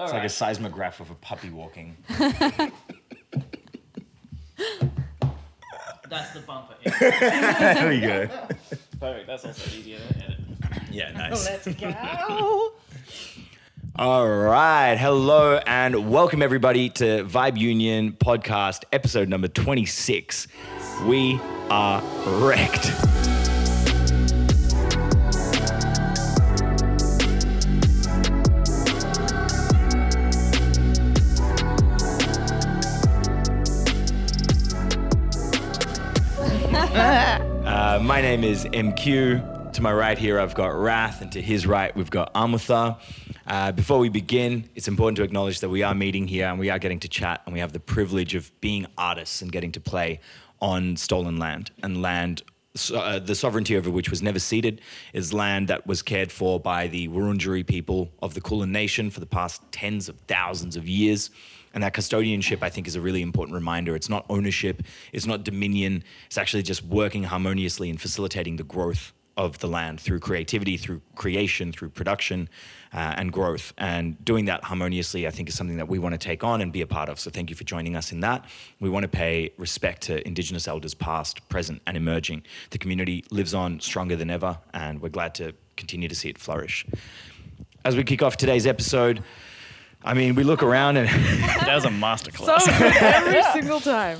It's like a seismograph of a puppy walking. That's the bumper. there we go. Perfect. That's also easier to edit. Yeah, nice. Oh, let's go. All right. Hello and welcome everybody to Vibe Union podcast, episode number 26. We are wrecked. Uh, my name is MQ. To my right here, I've got Wrath, and to his right, we've got Amutha. Uh, before we begin, it's important to acknowledge that we are meeting here and we are getting to chat, and we have the privilege of being artists and getting to play on stolen land and land. Uh, the sovereignty over which was never ceded is land that was cared for by the Wurundjeri people of the Kulin Nation for the past tens of thousands of years. And that custodianship, I think, is a really important reminder. It's not ownership, it's not dominion, it's actually just working harmoniously and facilitating the growth of the land through creativity, through creation, through production uh, and growth. And doing that harmoniously, I think, is something that we want to take on and be a part of. So thank you for joining us in that. We want to pay respect to Indigenous elders past, present, and emerging. The community lives on stronger than ever, and we're glad to continue to see it flourish. As we kick off today's episode, I mean, we look around and That was a So masterclass. good every single time.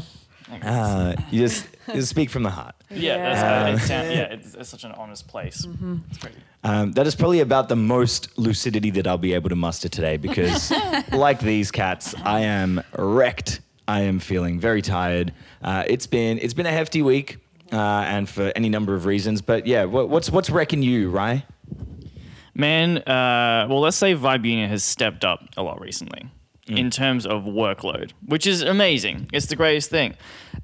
uh, you just you just speak from the heart. yeah, that's, Yeah. uh, it sound, yeah, it's, it's such an honest place. It's great. Um, that is probably about the most lucidity that I'll be able to muster today because, like these cats, I am wrecked. I am feeling very tired. Uh, it's been it's been a hefty week, uh, and for any number of reasons. But yeah, what, what's what's wrecking you, Rye? Man, uh, well, let's say Vibe Union has stepped up a lot recently in terms of workload, which is amazing. It's the greatest thing.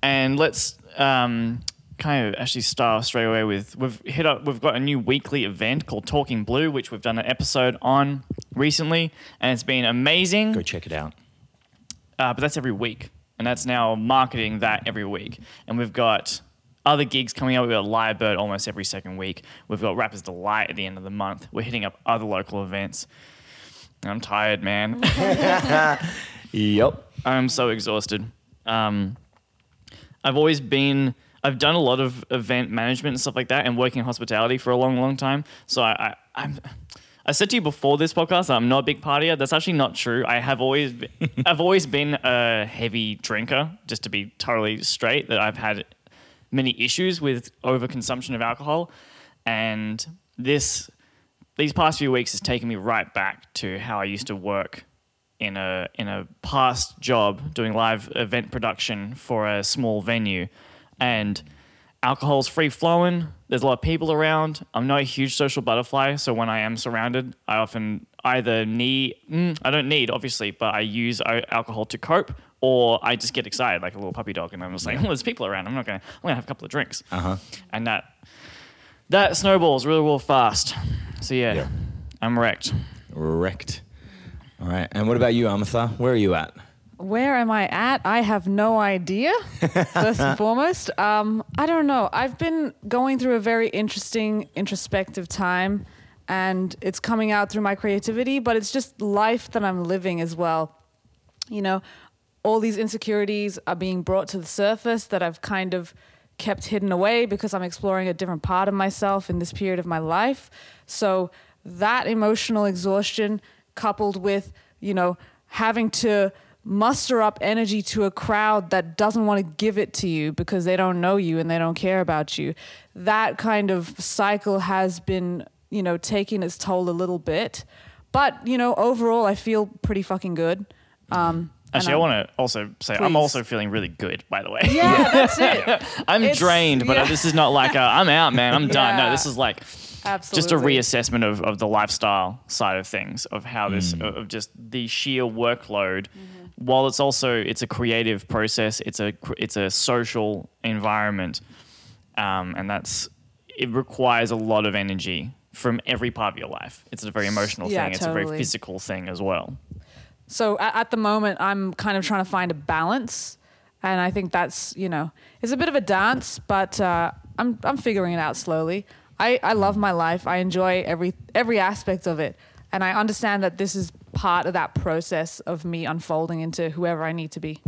And let's um, kind of actually start straight away with we've hit up. We've got a new weekly event called Talking Blue, which we've done an episode on recently, and it's been amazing. Go check it out. uh, but that's every week, and that's now marketing that every week. And we've got other gigs coming up. We've got Lyrebird almost every second week. We've got Rappers Delight at the end of the month. We're hitting up other local events. I'm tired, man. Yep. I'm so exhausted. Um, I've always been. I've done a lot of event management and stuff like that, and working in hospitality for a long, long time. So I, I I'm. I said to you before this podcast, I'm not a big partier. That's actually not true. I have always, been, I've always been a heavy drinker. Just to be totally straight, that I've had many issues with overconsumption of alcohol, and this, these past few weeks has taken me right back to how I used to work in a in a past job doing live event production for a small venue, and alcohol's free flowing. There's a lot of people around. I'm not a huge social butterfly, so when I am surrounded, I often either need mm, I don't need obviously, but I use uh, alcohol to cope, or I just get excited like a little puppy dog, and I'm just like, well, there's people around. I'm not gonna I'm gonna have a couple of drinks, Uh-huh. and that that snowballs really real fast. So yeah, Yeah. I'm wrecked. Wrecked. All right. And what about you, Amitha? Where are you at? Where am I at? I have no idea. First and foremost, um, I don't know. I've been going through a very interesting introspective time, and it's coming out through my creativity. But it's just life that I'm living as well. You know, all these insecurities are being brought to the surface that I've kind of kept hidden away because I'm exploring a different part of myself in this period of my life. So that emotional exhaustion coupled with, you know, having to muster up energy to a crowd that doesn't want to give it to you because they don't know you and they don't care about you. That kind of cycle has been, you know, taking its toll a little bit. But, you know, overall I feel pretty fucking good. Um Actually, I I'm- want to also say I'm also feeling really good. By the way, Yeah, that's it. I'm It's- drained, but yeah. this is not like a, I'm out, man. I'm done. No, this is like Absolutely. just a reassessment of, of the lifestyle side of things, of how this, of just the sheer workload. Mm-hmm. While it's also it's a creative process, it's a it's a social environment, um, and that's it requires a lot of energy from every part of your life. It's a very emotional Yeah, thing. It's a very physical thing as well. So at, at the moment, I'm kind of trying to find a balance, and I think that's you know it's a bit of a dance, but uh, I'm I'm figuring it out slowly. I, I love my life. I enjoy every every aspect of it, and I understand that this is part of that process of me unfolding into whoever I need to be.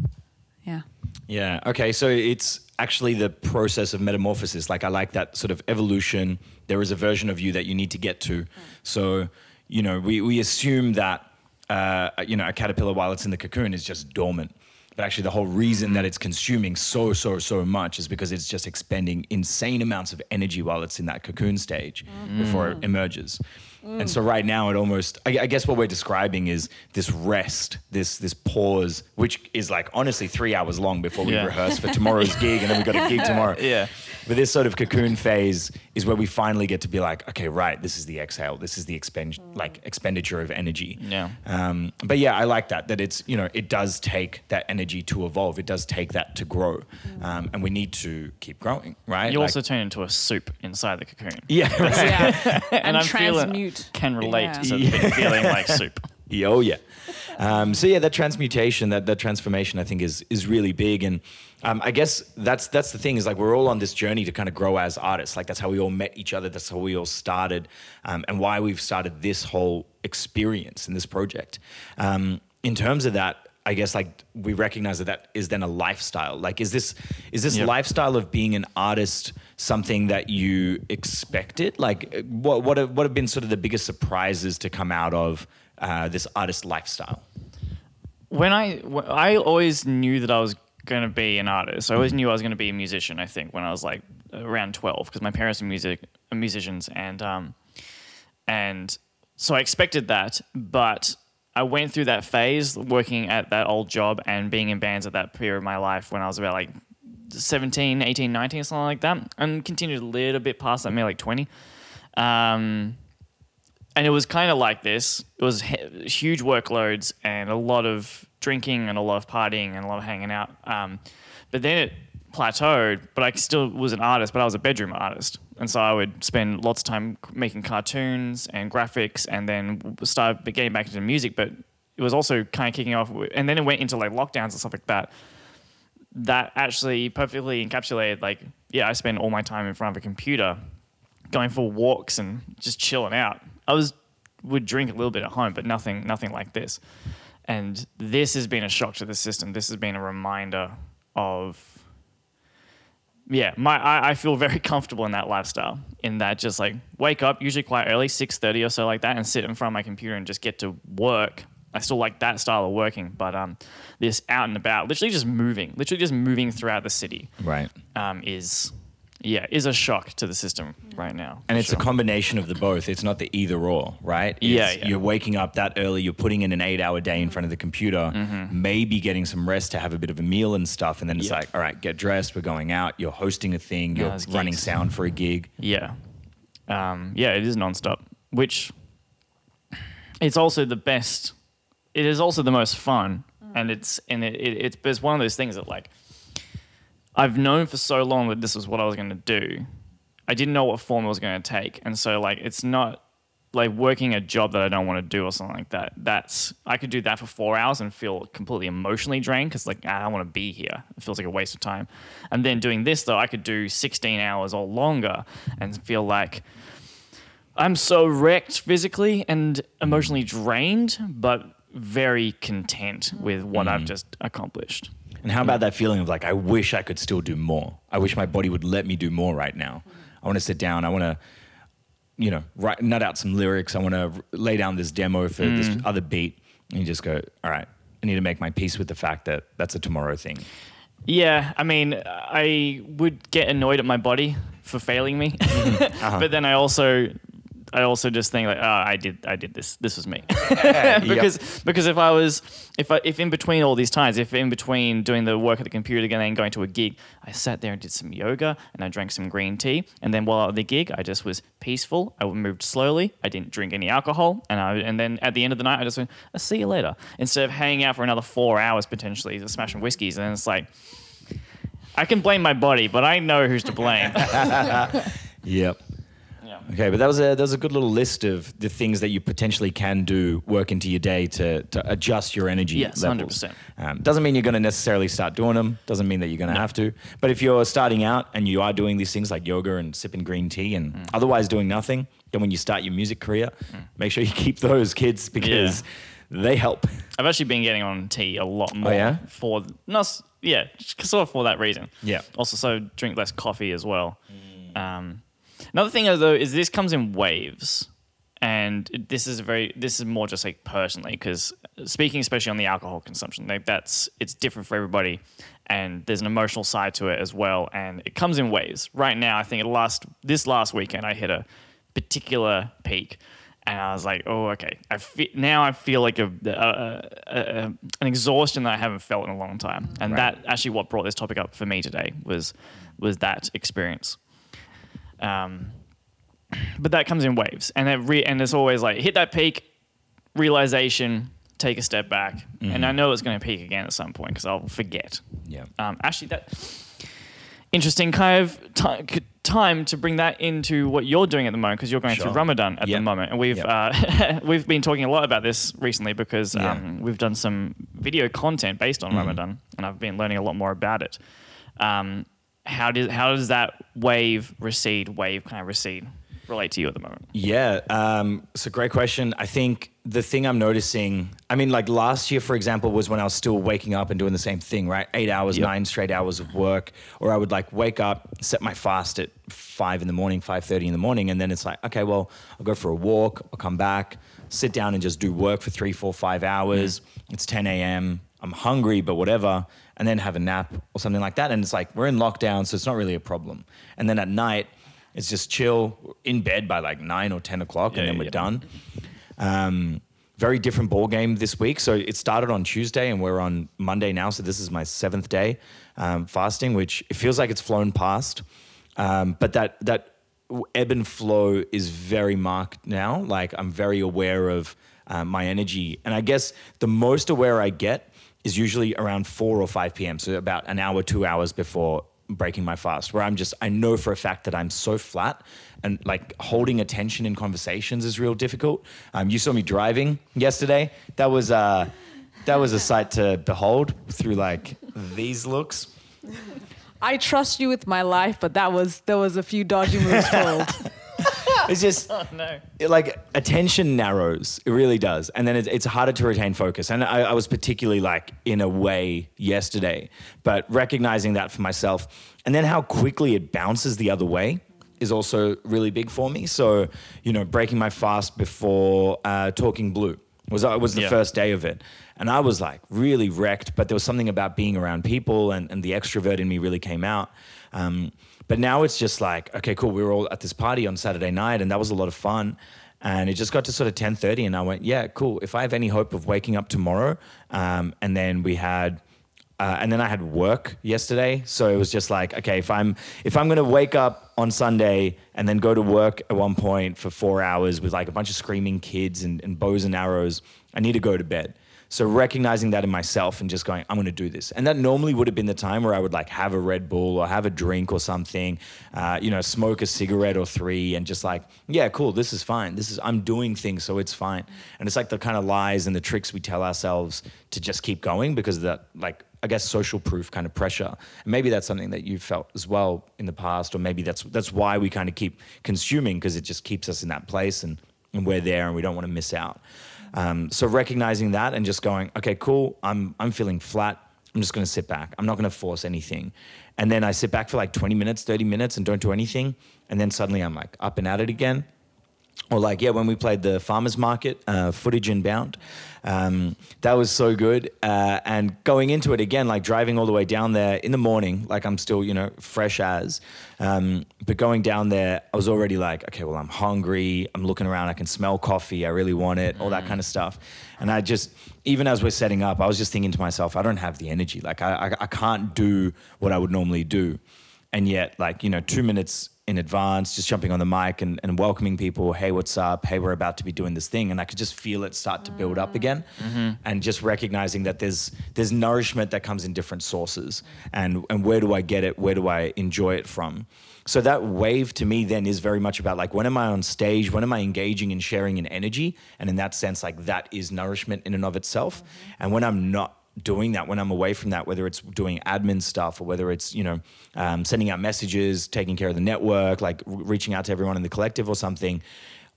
Yeah. Yeah. Okay. So it's actually the process of metamorphosis. Like I like that sort of evolution. There is a version of you that you need to get to. So you know, we we assume that uh, you know a caterpillar while it's in the cocoon is just dormant. But actually, the whole reason that mm. it's consuming so, so, so much is because it's just expending insane amounts of energy while it's in that cocoon stage mm. before mm. it emerges. And so right now, it almost, I, I guess what we're describing is this rest, this this pause, which is like honestly three hours long before we Yeah. rehearse for tomorrow's gig, and then we've got a gig tomorrow. Yeah. But this sort of cocoon phase is where we finally get to be like, okay, right, this is the exhale, this is the expend like expenditure of energy. Yeah. Um, but yeah, I like that. That it's you know it does take that energy to evolve. It does take that to grow, um, and we need to keep growing, right? You Like- also turn into a soup inside the cocoon. yeah, right. Yeah. and, I'm feeling- transmute. Can relate Yeah. to the feeling like soup. Yeah, Oh yeah. Um, so yeah, that transmutation, that that transformation, I think is is really big, and um, I guess that's that's the thing is like we're all on this journey to kind of grow as artists. Like that's how we all met each other. That's how we all started, um, and why we've started this whole experience and this project. Um, in terms of that, I guess like we recognize that that is then a lifestyle. Like, is this is this Yep. lifestyle of being an artist something that you expected? Like, what what have, what have been sort of the biggest surprises to come out of uh, this artist lifestyle? when I wh- I always knew that I was going to be an artist. I always knew I was going to be a musician. I think when I was like around twelve, because my parents are music are musicians, and um, and so I expected that, but I went through that phase working at that old job and being in bands at that period of my life when I was about like 17, 18, 19, something like that, and continued a little bit past that, maybe like 20. Um, and it was kind of like this. It was he- huge workloads and a lot of drinking and a lot of partying and a lot of hanging out. Um, but then it plateaued. But I still was an artist, but I was a bedroom artist, and so I would spend lots of time making cartoons and graphics, and then start getting back into music. But it was also kind of kicking off, and then it went into like lockdowns and stuff like that. That actually perfectly encapsulated like yeah, I spend all my time in front of a computer going for walks and just chilling out. I was would drink a little bit at home, but nothing nothing like this. And this has been a shock to the system. This has been a reminder of yeah, my I, I feel very comfortable in that lifestyle. In that just like wake up usually quite early, six thirty or so like that, and sit in front of my computer and just get to work. I still like that style of working, but um, this out and about, literally just moving, literally just moving throughout the city, Right. um, is yeah, is a shock to the system right now. And it's sure. a combination of the both. It's not the either or, right? Yeah, It's yeah. You're waking up that early, you're putting in an eight hour day in front of the computer, maybe getting some rest to have a bit of a meal and stuff. And then it's Mm-hmm. Yeah. like, all right, get dressed, we're going out, you're hosting a thing, you're there's running gigs. sound for a gig. Yeah. Um, yeah, it is nonstop, which it's also the best. It is also the most fun, and it's and it, it, it's it's one of those things that like I've known for so long that this was what I was going to do. I didn't know what form it was going to take, and so like it's not like working a job that I don't want to do or something like that. That's I could do that for four hours and feel completely emotionally drained because like I don't want to be here. It feels like a waste of time. And then doing this though, I could do 16 hours or longer and feel like I'm so wrecked physically and emotionally drained, but very content with what I've mm. just accomplished. And how about hmm. that feeling of like, I wish I could still do more? I wish my body would let me do more right now. Hmm. I want to sit down. I want to, you know, write, nut out some lyrics. I want to lay down this demo for hmm. this other beat. And you just go, all right, I need to make my peace with the fact that that's a tomorrow thing. Yeah, I mean, I would get annoyed at my body for failing me, mm-hmm. uh-huh. but then I also, I also just think like, oh, I did, I did this. This was me. because because if I was if I if in between all these times, if in between doing the work at the computer again and going to a gig, I sat there and did some yoga and I drank some green tea, and then while at the gig, I just was peaceful. I moved slowly. I didn't drink any alcohol, and I and then at the end of the night, I just went, I'll see you later. Instead of hanging out for another four hours potentially, just smashing whiskeys, and then it's like. I can blame my body, but I know who's to blame. Yep. Yeah. Okay, but that was a that was a good little list of the things that you potentially can do, work into your day to to adjust your energy Yes, levels. 100%. Um, doesn't mean you're going to necessarily start doing them. Doesn't mean that you're going to have to. But if you're starting out and you are doing these things like yoga and sipping green tea and Mm. otherwise doing nothing, then when you start your music career, make sure you keep those kids because they help. I've actually been getting on tea a lot more. Oh, yeah? For not yeah, sort of for that reason. Yeah. Also, so drink less coffee as well. Um, another thing though is this comes in waves, and this is a very this is more just like personally because speaking especially on the alcohol consumption, like that's it's different for everybody, and there's an emotional side to it as well, and it comes in waves. Right now, I think it last this last weekend I hit a particular peak. And I was like, "Oh, okay." I fe- now I feel like a, a, a, a an exhaustion that I haven't felt in a long time, and Right. that actually what brought this topic up for me today was was that experience. Um, but that comes in waves, and it re- and it's always like hit that peak, realization, take a step back, and I know it's going to peak again at some point because I'll forget. Yeah. Um, actually, that interesting kind of ti- time to bring that into what you're doing at the moment because you're going Sure. through Ramadan at Yeah. the moment, and we've Yeah. uh, we've been talking a lot about this recently because Yeah. um, we've done some video content based Mm-hmm. on Ramadan, and I've been learning a lot more about it. Um, how does how does that wave recede, wave kind of recede, relate to you at the moment? Yeah, um, it's a great question. I think the thing I'm noticing, I mean, like last year, for example, was when I was still waking up and doing the same thing, right? Eight hours, Yep. nine straight hours of work, or I would like wake up, set my fast at five in the morning, five thirty in the morning, and then it's like, okay, well, I'll go for a walk, I'll come back, sit down and just do work for three, four, five hours. It's 10 a.m. I'm hungry, but whatever, and then have a nap or something like that. And it's like we're in lockdown, so it's not really a problem. And then at night, it's just chill in bed by like nine or 10 o'clock, Yeah, and then yeah, we're yeah. done. Um, very different ball game this week. So it started on Tuesday, and we're on Monday now. So this is my seventh day um, fasting, which it feels like it's flown past. Um, but that that ebb and flow is very marked now. Like I'm very aware of uh, my energy, and I guess the most aware I get is usually around four or five p.m. So about an hour, two hours before breaking my fast where I'm just I know for a fact that I'm so flat and like holding attention in conversations is real difficult. Um, you saw me driving yesterday. That was uh that was a sight to behold through like these looks. I trust you with my life, but that was there was a few dodgy moves pulled. It's just Oh no. it, like attention narrows. It really does. And then it, it's harder to retain focus. And I, I was particularly like in a way yesterday but recognizing that for myself. And then how quickly it bounces the other way is also really big for me. So you know breaking my fast before uh, talking blue was uh, was the Yeah. first day of it. And i was like really wrecked but there was something about being around people and, and the extrovert in me really came out. Um, but now it's just like, okay, cool. We were all at this party on Saturday night, and that was a lot of fun. And it just got to sort of ten thirty, and I went, yeah, cool. If I have any hope of waking up tomorrow, um, and then we had. Uh, and then I had work yesterday, so it was just like, okay, if I'm if I'm gonna wake up on Sunday and then go to work at one point for four hours with like a bunch of screaming kids and, and bows and arrows, I need to go to bed. So recognizing that in myself and just going, I'm going to do this. And that normally would have been the time where I would like have a Red Bull or have a drink or something, uh, you know, smoke a cigarette or three and just like, yeah, cool, this is fine. This is, I'm doing things, so it's fine. And it's like the kind of lies and the tricks we tell ourselves to just keep going because of that, like, I guess social proof kind of pressure. And maybe that's something that you've felt as well in the past, or maybe that's that's why we kind of keep consuming because it just keeps us in that place and, and we're there and we don't want to miss out. Um, so recognizing that and just going, okay, cool. I'm I'm feeling flat. I'm just going to sit back. I'm not going to force anything. And then I sit back for like 20 minutes, 30 minutes, and don't do anything. And then suddenly I'm like up and at it again. Or like yeah, when we played the farmers market uh, footage inbound, um, that was so good. Uh, and going into it again, like driving all the way down there in the morning, like I'm still you know fresh as, um, but going down there, I was already like, okay, well I'm hungry. I'm looking around. I can smell coffee. I really want it. All that kind of stuff. And I just even as we're setting up, I was just thinking to myself, I don't have the energy. Like I I, I can't do what I would normally do and yet like you know two minutes in advance just jumping on the mic and, and welcoming people. Hey what's up? Hey we're about to be doing this thing. And i could just feel it start to build up again. Mm-hmm. And just recognizing that there's there's nourishment that comes in different sources. And and where do i get it? Where do i enjoy it from? So that wave to me then is very much about like when am i on stage? When am i engaging and sharing in energy? And in that sense like that is nourishment in and of itself. And when i'm not doing that when I'm away from that, whether it's doing admin stuff or whether it's you know um, sending out messages, taking care of the network, like re- reaching out to everyone in the collective or something.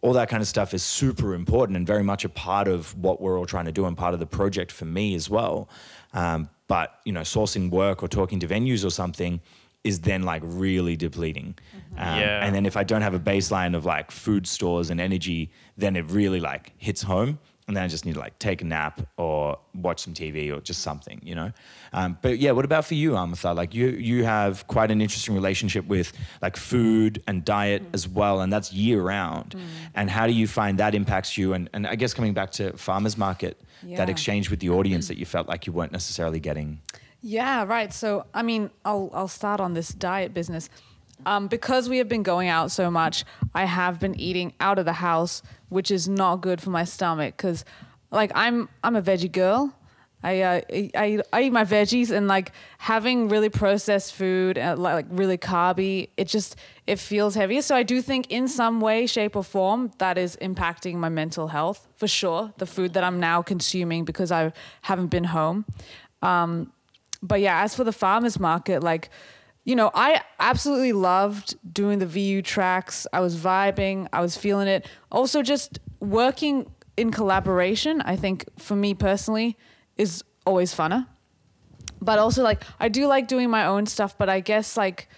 all that kind of stuff is super important and very much a part of what we're all trying to do and part of the project for me as well. Um, but you know, sourcing work or talking to venues or something is then like really depleting. Um, Yeah. And then if I don't have a baseline of like food stores and energy, then it really like hits home. And then I just need to like take a nap or watch some TV or just something, you know. Um, but yeah, what about for you, Amitha? Like you, you have quite an interesting relationship with like food and diet as well, and that's year round. And how do you find that impacts you? And and I guess coming back to farmers market, that exchange with the audience that you felt like you weren't necessarily getting. Yeah, right. So, I mean, I'll I'll start on this diet business. Um, because we have been going out so much, I have been eating out of the house, which is not good for my stomach. Cause, like, I'm I'm a veggie girl. I uh, I, I eat my veggies and like having really processed food, uh, like really carby, it just it feels heavier. So I do think in some way, shape, or form that is impacting my mental health for sure. The food that I'm now consuming because I haven't been home but yeah, as for the farmers market, like, you know, I absolutely loved doing the VU tracks. I was vibing, I was feeling it. Also, just working in collaboration, I think for me personally, is always funner. But also, like, I do like doing my own stuff, but I guess, like,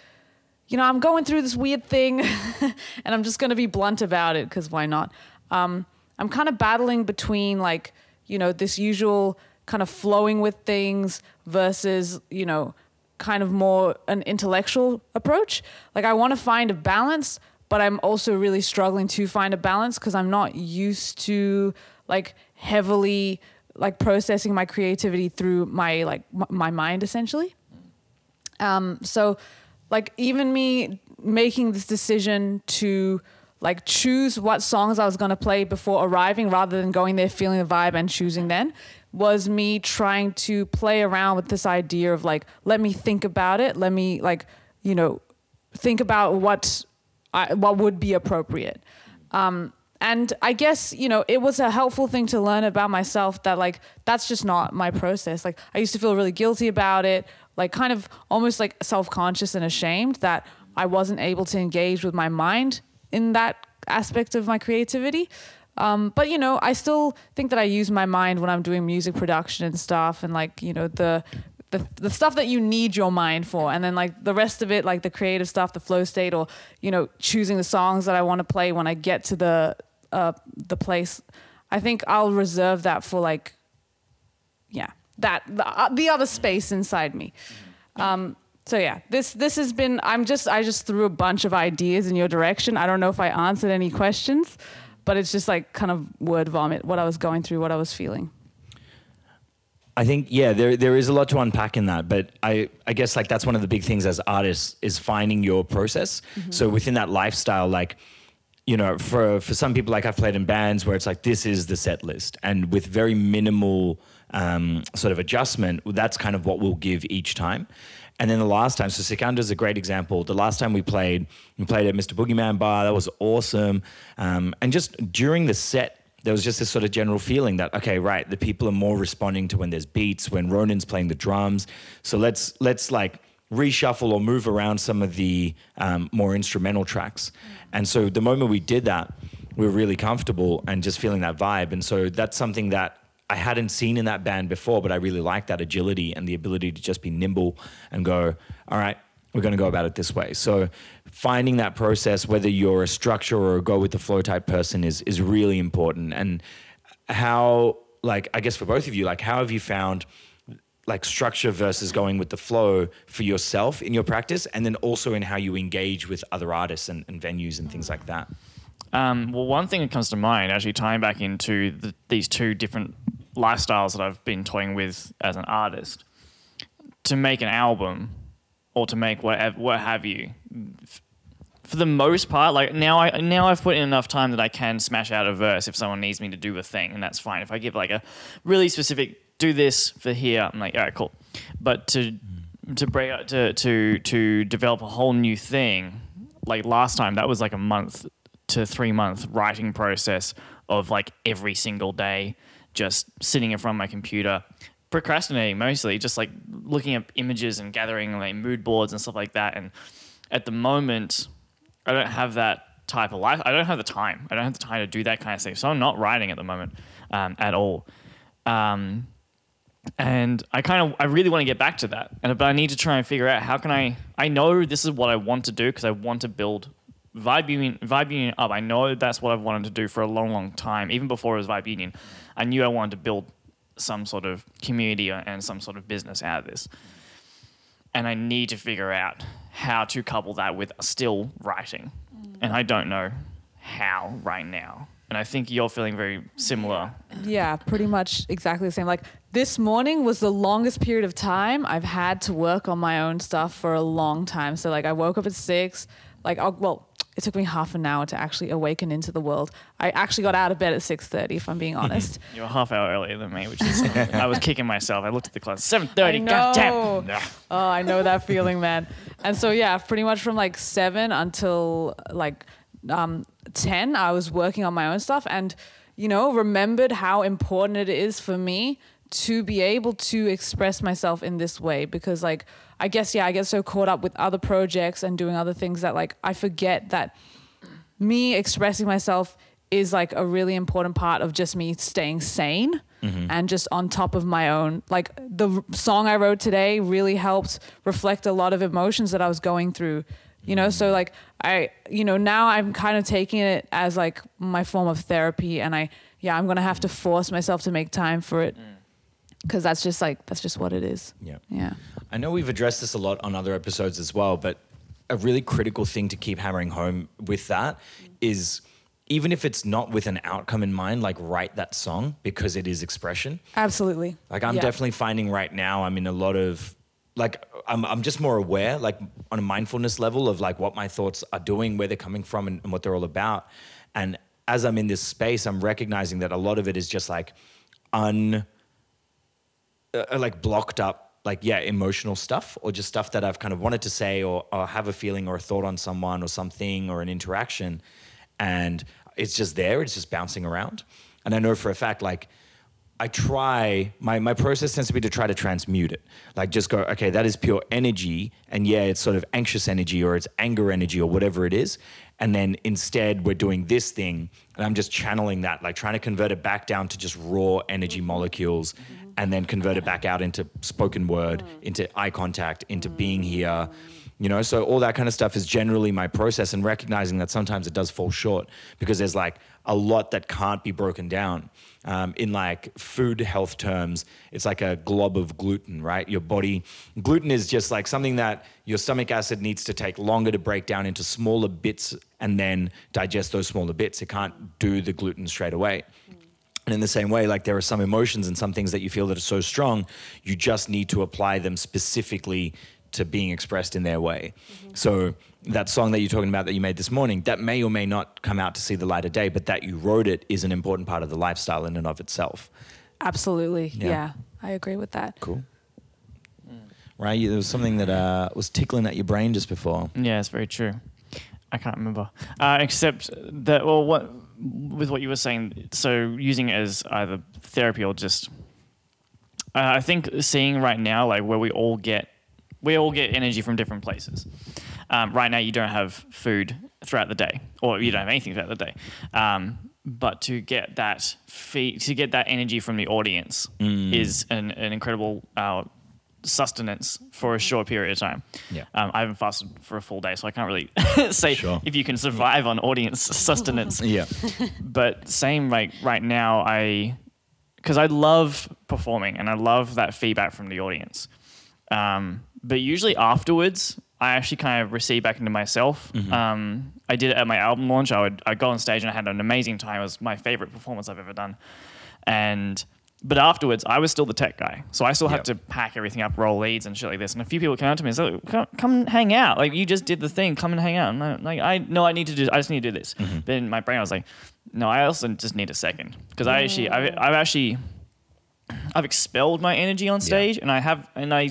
you know, I'm going through this weird thing and I'm just going to be blunt about it because why not? Um, I'm kind of battling between like, you know, this usual kind of flowing with things versus, you know, kind of more an intellectual approach. Like, I want to find a balance, but I'm also really struggling to find a balance because I'm not used to like heavily like processing my creativity through my like m- my mind essentially. Um, so like even me making this decision to like choose what songs I was gonna play before arriving rather than going there feeling the vibe and choosing then was me trying to play around with this idea of like let me think about it let me like you know think about what I, what would be appropriate. Um, and i guess you know it was a helpful thing to learn about myself that like that's just not my process. Like i used to feel really guilty about it like kind of almost like self-conscious and ashamed that i wasn't able to engage with my mind in that aspect of my creativity um, but you know i still think that i use my mind when i'm doing music production and stuff and like you know the the, the stuff that you need your mind for. And then like the rest of it like the creative stuff the flow state or you know choosing the songs that i want to play when i get to the uh the place i think i'll reserve that for like yeah that the, uh, the other space inside me. Um so yeah this this has been i'm just i just threw a bunch of ideas in your direction. I don't know if i answered any questions but it's just like kind of word vomit what i was going through what i was feeling I think yeah, there there is a lot to unpack in that, but I I guess like that's one of the big things as artists is finding your process. So within that lifestyle, like you know, for for some people, like I've played in bands where it's like this is the set list, and with very minimal um, sort of adjustment, that's kind of what we'll give each time. And then the last time, so Sikandar is a great example. The last time we played, we played at Mr. Boogeyman Bar. That was awesome. Um, and just during the set, there was just this sort of general feeling that okay, right, the people are more responding to when there's beats, when Ronan's playing the drums. So let's let's like reshuffle or move around some of the um, more instrumental tracks. And so the moment we did that, we were really comfortable and just feeling that vibe. And so that's something that I hadn't seen in that band before, but I really like that agility and the ability to just be nimble and go, all right, we're going to go about it this way. So finding that process, whether you're a structure or a go with the flow type person, is is really important. And how, like, I guess for both of you, like, how have you found like structure versus going with the flow for yourself in your practice, and then also in how you engage with other artists and, and venues and things like that? Um, well, one thing that comes to mind, actually tying back into the, these two different lifestyles that I've been toying with as an artist, to make an album or to make whatever, what have you. For the most part, like now, I now I've put in enough time that I can smash out a verse if someone needs me to do a thing, and that's fine. If I give like a really specific, do this for here, I'm like, all right, cool. But to mm. to break out to to to develop a whole new thing, like last time, that was like a month to three month writing process of like every single day, just sitting in front of my computer, procrastinating mostly, just like looking at images and gathering like mood boards and stuff like that. And at the moment, I don't have that type of life. I don't have the time. I don't have the time to do that kind of thing. So I'm not writing at the moment um, at all. Um, and I kind of I really want to get back to that, and but I need to try and figure out how can I. I know this is what I want to do because I want to build Vibe Union, Vibe Union up. I know that's what I've wanted to do for a long, long time. Even before it was Vibe Union, I knew I wanted to build some sort of community and some sort of business out of this. And I need to figure out how to couple that with still writing, mm. and I don't know how right now. And I think you're feeling very similar. Yeah, pretty much exactly the same. Like this morning was the longest period of time I've had to work on my own stuff for a long time. So like I woke up at six, like I'll, well, it took me half an hour to actually awaken into the world. I actually got out of bed at six thirty, if I'm being honest. You're a half hour earlier than me, which is I was kicking myself. I looked at the clock, seven I thirty. God damn. Oh, I know that feeling, man. And so yeah, pretty much from like seven until like um, ten, I was working on my own stuff, and you know, remembered how important it is for me to be able to express myself in this way because like I guess yeah, I get so caught up with other projects and doing other things that like I forget that me expressing myself is like a really important part of just me staying sane mm-hmm. and just on top of my own. Like the song i wrote today really helped reflect a lot of emotions that i was going through you know? So mm-hmm. like i you know now i'm kind of taking it as like my form of therapy and i yeah i'm gonna have to force myself to make time for it mm. Because that's just like that's just what it is Yeah. yeah I know we've addressed this a lot on other episodes as well, but a really critical thing to keep hammering home with that is even if it's not with an outcome in mind, like write that song because it is expression. absolutely Like I'm Yeah. definitely finding right now I'm in a lot of like I'm I'm just more aware, like on a mindfulness level of like what my thoughts are doing, where they're coming from and, and what they're all about. And as I'm in this space, I'm recognizing that a lot of it is just like un uh, like blocked up like yeah emotional stuff or just stuff that i've kind of wanted to say or, or have a feeling or a thought on someone or something or an interaction. And it's just there it's just bouncing around. And i know for a fact like i try my, my process tends to be to try to transmute it. Like just go okay that is pure energy and yeah it's sort of anxious energy or it's anger energy or whatever it is and then instead we're doing this thing and i'm just channeling that like trying to convert it back down to just raw energy mm-hmm. molecules mm-hmm. and then convert it back out into spoken word mm. into eye contact into mm. being here you know? So all that kind of stuff is generally my process and recognizing that sometimes it does fall short because there's like a lot that can't be broken down um, in like food health terms. It's like a glob of gluten right? Your body gluten is just like something that your stomach acid needs to take longer to break down into smaller bits and then digest those smaller bits. It can't do the gluten straight away. And in the same way, like there are some emotions and some things that you feel that are so strong, you just need to apply them specifically to being expressed in their way. So that song that you're talking about that you made this morning, that may or may not come out to see the light of day, but that you wrote it is an important part of the lifestyle in and of itself. absolutely Yeah. yeah i agree with that Cool. Right, there was something that uh, was tickling at your brain just before. Yeah, it's very true. I can't remember. Uh, except that, well, what with what you were saying, so using it as either therapy or just, uh, I think seeing right now, like where we all get, we all get energy from different places. Um, right now, you don't have food throughout the day, or you don't have anything throughout the day. Um, but to get that feed, to get that energy from the audience is an, an incredible uh, sustenance for a short period of time. Yeah. Um, I haven't fasted for a full day, so I can't really say Sure. if you can survive on audience sustenance. Yeah. but same like right now, I because I love performing and I love that feedback from the audience. Um, but usually afterwards, I actually kind of recede back into myself. Um, I did it at my album launch. I would I go on stage and I had an amazing time. It was my favorite performance I've ever done, and. But afterwards, I was still the tech guy, so I still had Yep. to pack everything up, roll leads, and shit like this. And a few people came up to me and said, "Come, come hang out. Like you just did the thing. Come and hang out." And I, like I no, I need to do. I just need to do this. But in my brain, I was like, "No, I also just need a second because I actually, I've, I've actually, I've expelled my energy on stage, and I have, and I,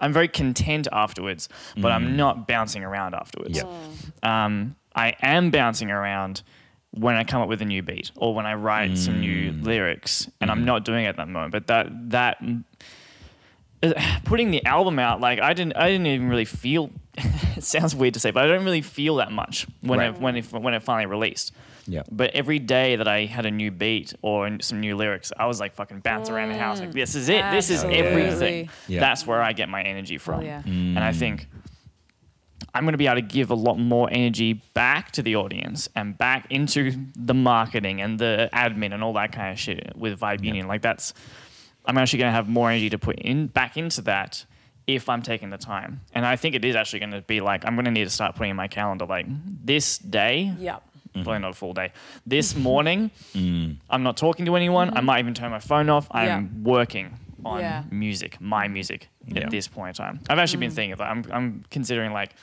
I'm very content afterwards, but I'm mm. not bouncing around afterwards. Yeah. Um, I am bouncing around when I come up with a new beat or when I write some new mm. lyrics, and I'm mm. not doing it at that moment. But that that uh, putting the album out, like I didn't, I didn't even really feel. it sounds weird to say, but I don't really feel that much when Right. it when it when it finally released. Yeah. But every day that I had a new beat or some new lyrics, I was like fucking bouncing around the house. Like mm. this is it. This is Absolutely. everything. Yeah. That's where I get my energy from. Oh, yeah. And I mm. think I'm going to be able to give a lot more energy back to the audience and back into the marketing and the admin and all that kind of shit with Vibe Union. Like that's, I'm actually going to have more energy to put in back into that if I'm taking the time. And I think it is actually going to be like I'm going to need to start putting in my calendar like this day. Yep. Mm-hmm. Probably not a full day. This morning, mm. I'm not talking to anyone. I mm-hmm. might even turn my phone off. I'm Yeah. working on Yeah. music, my music Yeah. at this point in time. I've actually been mm. thinking that I'm, I'm considering like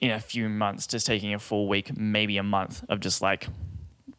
in a few months, just taking a full week, maybe a month of just like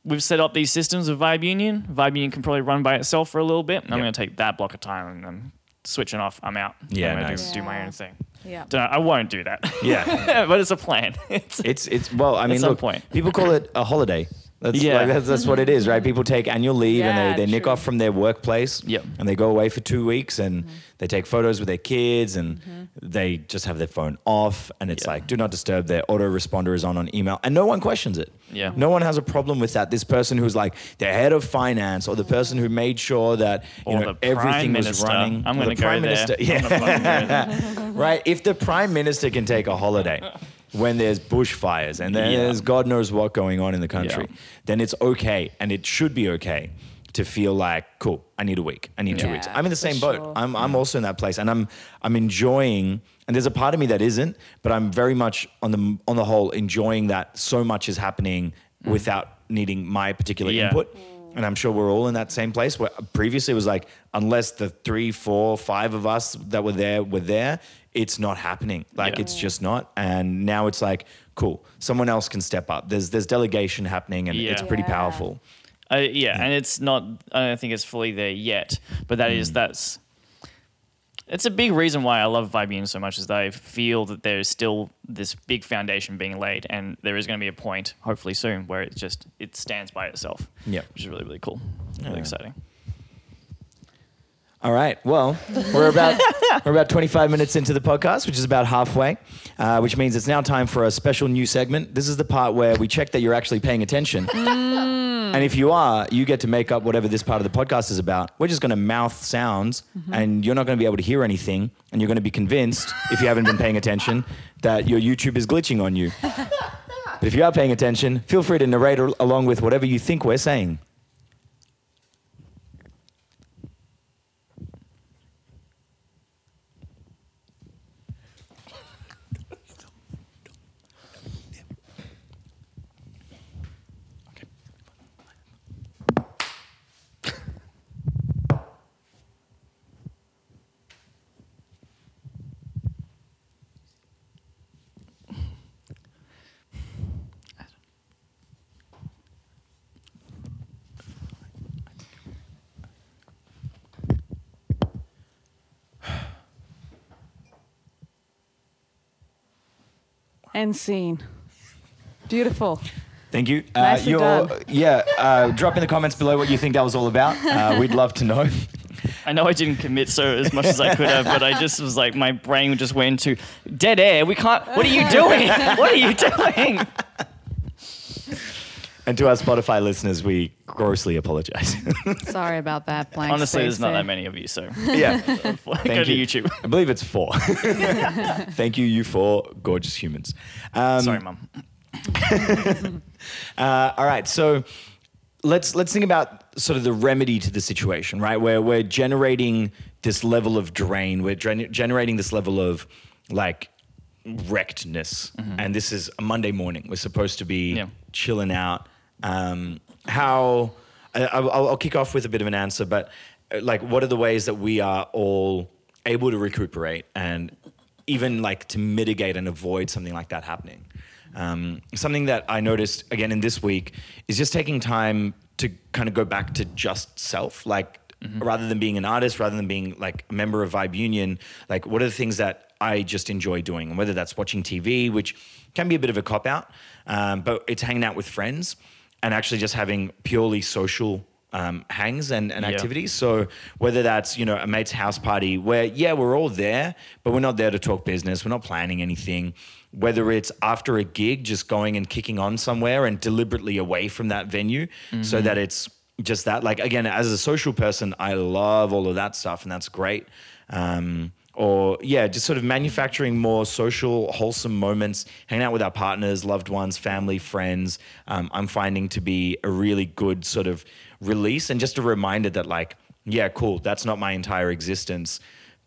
we've set up these systems of Vibe Union. Vibe Union can probably run by itself for a little bit. I'm going to take that block of time and then switching off. I'm out. Yeah, I'm nice. do, do my own thing. Yeah. Don't I won't do that. Yeah. but it's a plan. It's, It's it's well, I mean, some look, point. people call it a holiday. That's Yeah. like, that's, that's what it is, right? People take annual leave Yeah, and they, they nick off from their workplace Yep. and they go away for two weeks and mm-hmm. they take photos with their kids and mm-hmm. they just have their phone off and it's Yeah. like do not disturb. Their autoresponder is on on email and no one questions it. Yeah. No one has a problem with that. This person who's like the head of finance or the person who made sure that you or know everything prime was running. I'm or going the to go prime there. minister. Yeah go there. right? If the prime minister can take a holiday when there's bushfires and Yeah. there's God knows what going on in the country, Yeah. then it's okay and it should be okay to feel like, cool, I need a week, I need two Yeah, weeks. I'm in the same boat. sure. I'm, I'm also in that place and I'm I'm enjoying. And there's a part of me that isn't, but I'm very much on the on the whole enjoying that so much is happening without needing my particular Mm. Input. And I'm sure we're all in that same place where previously it was like, unless the three, four, five of us that were there were there, it's not happening. Like Yeah. it's just not. And now it's like, cool, someone else can step up. There's there's delegation happening and it's pretty Yeah. powerful. Uh, yeah, and it's not. I don't think it's fully there yet, but that is that's. It's a big reason why I love Vibe Union so much is that I feel that there is still this big foundation being laid, and there is going to be a point, hopefully soon, where it just it stands by itself. Yeah. which is really really cool, really Yeah. exciting. All right. Well, we're about we're about 25 minutes into the podcast, which is about halfway, uh, which means it's now time for a special new segment. This is the part where we check that you're actually paying attention. And if you are, you get to make up whatever this part of the podcast is about. We're just going to mouth sounds, and you're not going to be able to hear anything, and you're going to be convinced, if you haven't been paying attention, that your YouTube is glitching on you. But if you are paying attention, feel free to narrate al- along with whatever you think we're saying. End scene. Beautiful. Thank you. Uh, Nicely you're- done. Yeah, uh, drop in the comments below what you think that was all about. Uh, we'd love to know. I know I didn't commit so as much as I could have, but I just was like my brain just went into dead air. We can't. What are you doing? what are you doing? And to our Spotify listeners, we grossly apologize. Sorry about that. Blank Honestly, there's space not there. that many of you, so yeah. go Thank to you. YouTube. I believe it's four. Thank you, you four gorgeous humans. Um, Sorry, mum. Uh, all right, so let's let's think about sort of the remedy to the situation, right? Where we're generating this level of drain, we're gen- generating this level of like wreckedness, and this is a Monday morning. We're supposed to be Yeah. chilling out. Um, how? I, I'll, I'll kick off with a bit of an answer, but uh, like, what are the ways that we are all able to recuperate and even like to mitigate and avoid something like that happening? Um, something that I noticed again in this week is just taking time to kind of go back to just self, like rather than being an artist, rather than being like a member of Vibe Union, like what are the things that I just enjoy doing, and whether that's watching TV, which can be a bit of a cop out, um, but it's hanging out with friends and actually just having purely social um, hangs and, and Yeah. activities. So whether that's you know a mate's house party where yeah we're all there, but we're not there to talk business. We're not planning anything. Whether it's after a gig, just going and kicking on somewhere and deliberately away from that venue, so that it's just that. Like again, as a social person, I love all of that stuff, and that's great. Um, or yeah, just sort of manufacturing more social, wholesome moments, hanging out with our partners, loved ones, family, friends. Um, I'm finding to be a really good sort of release and just a reminder that like, yeah, cool, that's not my entire existence.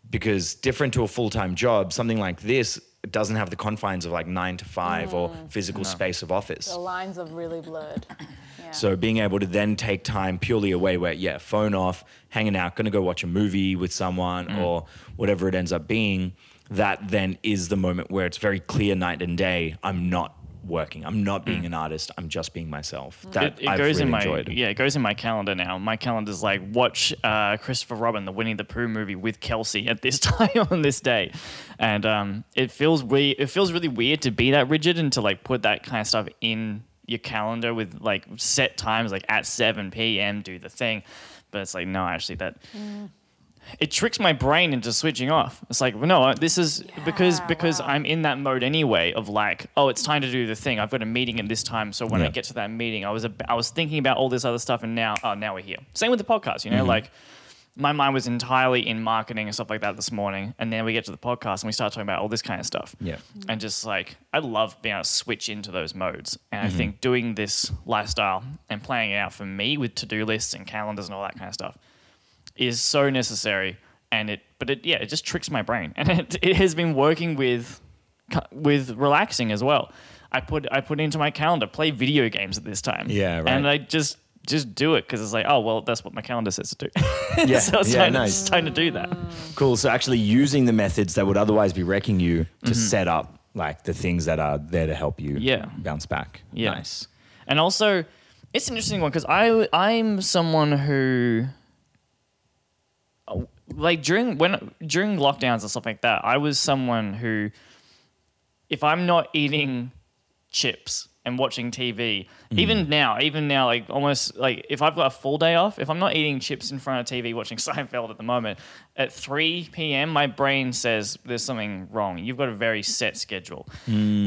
Because different to a full time job, something like this doesn't have the confines of like nine to five or mm. physical space of office. The lines are really blurred. Yeah. So being able to then take time purely away where, yeah, phone off, hanging out, gonna go watch a movie with someone mm. or whatever it ends up being, that then is the moment where it's very clear night and day. I'm not working. I'm not being an artist. I'm just being myself. That it, it I've goes really in my enjoyed. yeah, it goes in my calendar now. My calendar's like watch uh, Christopher Robin, the Winnie the Pooh movie with Kelsey at this time on this day, and um, it feels we it feels really weird to be that rigid and to like put that kind of stuff in your calendar with like set times, like at seven p.m. do the thing, but it's like no, actually that. It tricks my brain into switching off. It's like, well, no, this is because Yeah, because wow. I'm in that mode anyway of like, oh, it's time to do the thing. I've got a meeting at this time, so when I get to that meeting, I was ab- I was thinking about all this other stuff, and now oh, now we're here. Same with the podcast, you know, Mm-hmm. like my mind was entirely in marketing and stuff like that this morning, and then we get to the podcast and we start talking about all this kind of stuff. Yeah. and just like I love being able to switch into those modes, and Mm-hmm. I think doing this lifestyle and playing it out for me with to do lists and calendars and all that kind of stuff is so necessary and it but it yeah it just tricks my brain and it, it has been working with with relaxing as well i put i put into my calendar play video games at this time Yeah, right. and i just just do it because it's like oh well that's what my calendar says to do Yeah, so it's, yeah, time, nice. it's time to do that Cool. So actually using the methods that would otherwise be wrecking you to Mm-hmm. set up like the things that are there to help you Yeah. bounce back. Yeah. Nice. And also, it's an interesting one because I I'm someone who like during when during lockdowns and stuff like that, I was someone who if I'm not eating chips and watching TV, even now, even now, like almost like if I've got a full day off, if I'm not eating chips in front of TV watching Seinfeld at the moment, at 3 p.m., my brain says there's something wrong. You've got a very set schedule.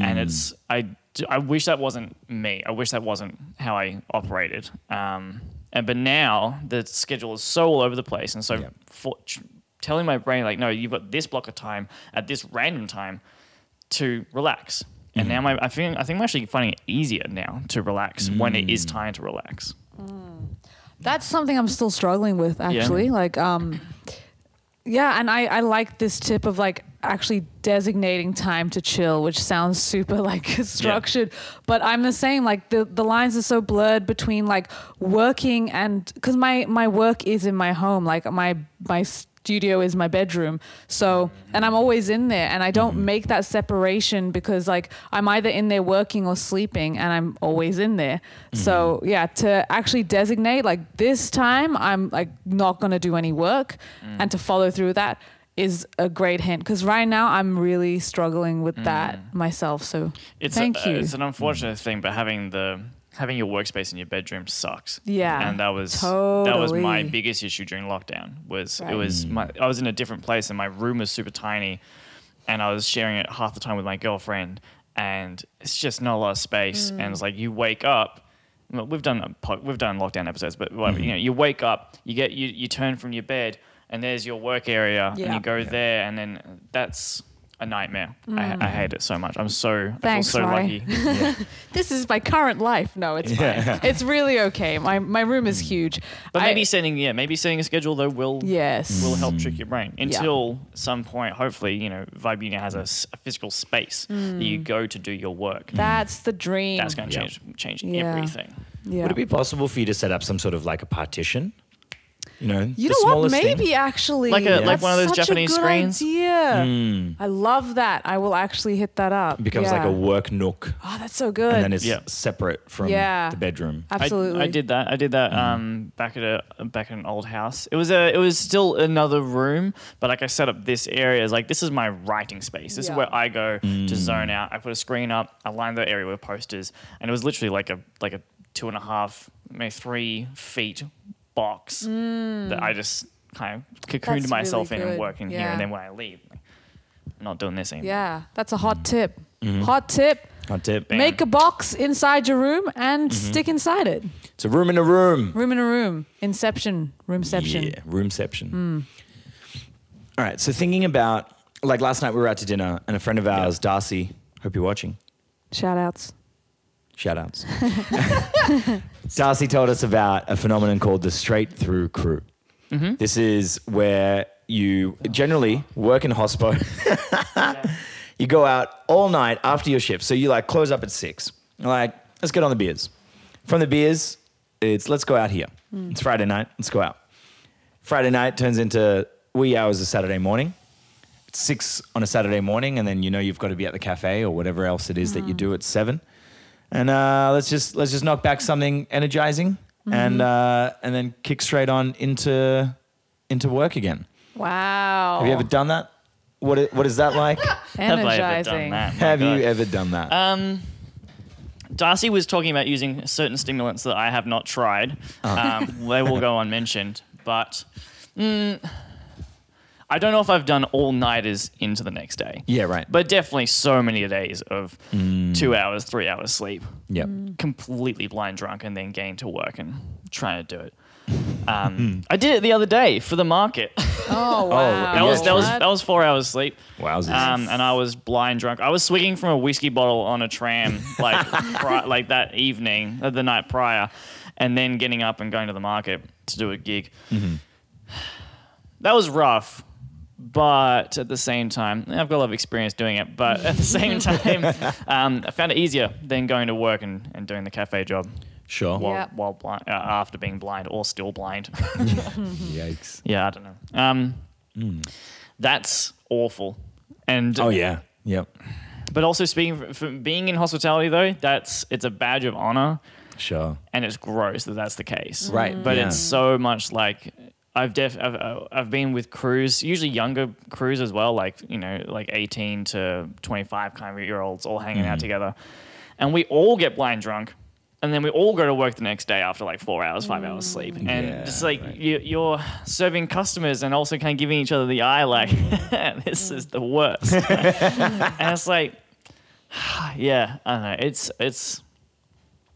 And it's, I I wish that wasn't me. I wish that wasn't how I operated. Um, and, but now the schedule is so all over the place. And so Yep. for, tr- telling my brain, like, no, you've got this block of time at this random time to relax. And mm-hmm. now my, I think I think I'm actually finding it easier now to relax when it is mm. time to relax. Mm. That's something I'm still struggling with actually. Like um yeah, and I, I like this tip of like actually designating time to chill, which sounds super like structured. But I'm the same. Like the, the lines are so blurred between like working and because my, my work is in my home. Like my my studio is my bedroom. So and I'm always in there and I don't mm-hmm. make that separation because like I'm either in there working or sleeping and I'm always in there. So mm-hmm. yeah, to actually designate like this time I'm like not gonna do any work and mm. to follow through with that is a great hint because right now I'm really struggling with that mm. myself. So It's thank a, you. It's an unfortunate thing, but having the having your workspace in your bedroom sucks. Yeah, and that was that was my biggest issue during lockdown. Was Right. it was mm. my I was in a different place and my room was super tiny, and I was sharing it half the time with my girlfriend, and it's just not a lot of space. And mm. it's like you wake up. well, We've done a po- we've done lockdown episodes, but whatever, you mm-hmm. know, you wake up, you get you you turn from your bed, and there's your work area, and you go there, and then that's a nightmare. I, I mm. hate it so much. I'm so Thanks, I feel so Rye. lucky. this is my current life. No, it's fine. It's really okay. My my room is mm. huge. But I- maybe setting yeah, maybe setting a schedule though will yes. will help mm. trick your brain until some point. Hopefully, you know, Vibe Union has a physical space that you go to do your work. That's the dream. That's going to Yeah. change change everything. yeah. Would it be possible for you to set up some sort of like a partition? You know, You the know what? smallest thing? Maybe actually, Like a- like one of those such a Japanese good screens? Idea. Hmm. I love that. I will actually hit that up. It becomes like a work nook, Oh, that's so good. and then it's Yeah. separate from Yeah. the bedroom. Absolutely. I, did that. I did that hmm. um, back at a back at an old house. It was a it was still another room, but like I set up this area as like this is my writing space. This Yeah. is where I go to hmm. zone out. I put a screen up. I lined the area with posters, and it was literally like a like a two and a half, maybe three feet box that I just kind of cocooned That's myself really in and good. work in here, and then when I leave, like, I'm not doing this anymore. Yeah, that's a hot tip. Mm-hmm. Hot tip. Hot tip. Bam. Make a box inside your room and Mm-hmm. stick inside it. It's a room in a room. Room in a room. Inception. Roomception. Yeah, roomception. All right. So thinking about like last night we were out to dinner and a friend of ours, Darcy, hope you're watching. Shout outs. Shout outs. Darcy told us about a phenomenon called the straight through crew. Mm-hmm. This is where you generally work in hospo. you go out all night after your shift. So you like close up at six. You're like, let's get on the beers. From the beers, it's let's go out here. Mm. It's Friday night. Let's go out. Friday night turns into wee hours of Saturday morning. It's six on a Saturday morning, and then you know you've got to be at the cafe or whatever else it is that you mm. do at seven. And uh, let's just let's just knock back something energizing, and uh, and then kick straight on into into work again. Wow. Have you ever done that? What what is that like? Have I ever done Energizing. that? Have you ever done that? Um, Darcy was talking about using certain stimulants that I have not tried. Uh-huh. Um, they will go unmentioned, but mm, I don't know if I've done all nighters into the next day. yeah, right. But definitely so many days of Mm. two hours, three hours sleep, yep. completely blind drunk, and then getting to work and trying to do it. Um, I did it the other day for the market. Oh, wow. that was that was that was four hours sleep. Wowzers. Um, and I was blind drunk. I was swigging from a whiskey bottle on a tram, like pri- like that evening, uh, the night prior, and then getting up and going to the market to do a gig. That was rough, but at the same time, I've got a lot of experience doing it. But at the same time, um, I found it easier than going to work and, and doing the cafe job Sure. while, Yeah. while blind, uh, after being blind or still blind. Yikes. yeah, I don't know. Um, That's awful. And Oh yeah. Yep. But also speaking for, for being in hospitality though, that's it's a badge of honor, Sure. and it's gross that that's the case. Right, But yeah. it's so much like I've def I've, I've been with crews, usually younger crews as well, like you know like eighteen to twenty five kind of year olds all hanging Mm. out together, and we all get blind drunk. And then we all go to work the next day after like four hours, five hours sleep, and Yeah, just like you, you're serving customers and also kind of giving each other the eye, like this is the worst. and it's like, yeah, I don't know. It's it's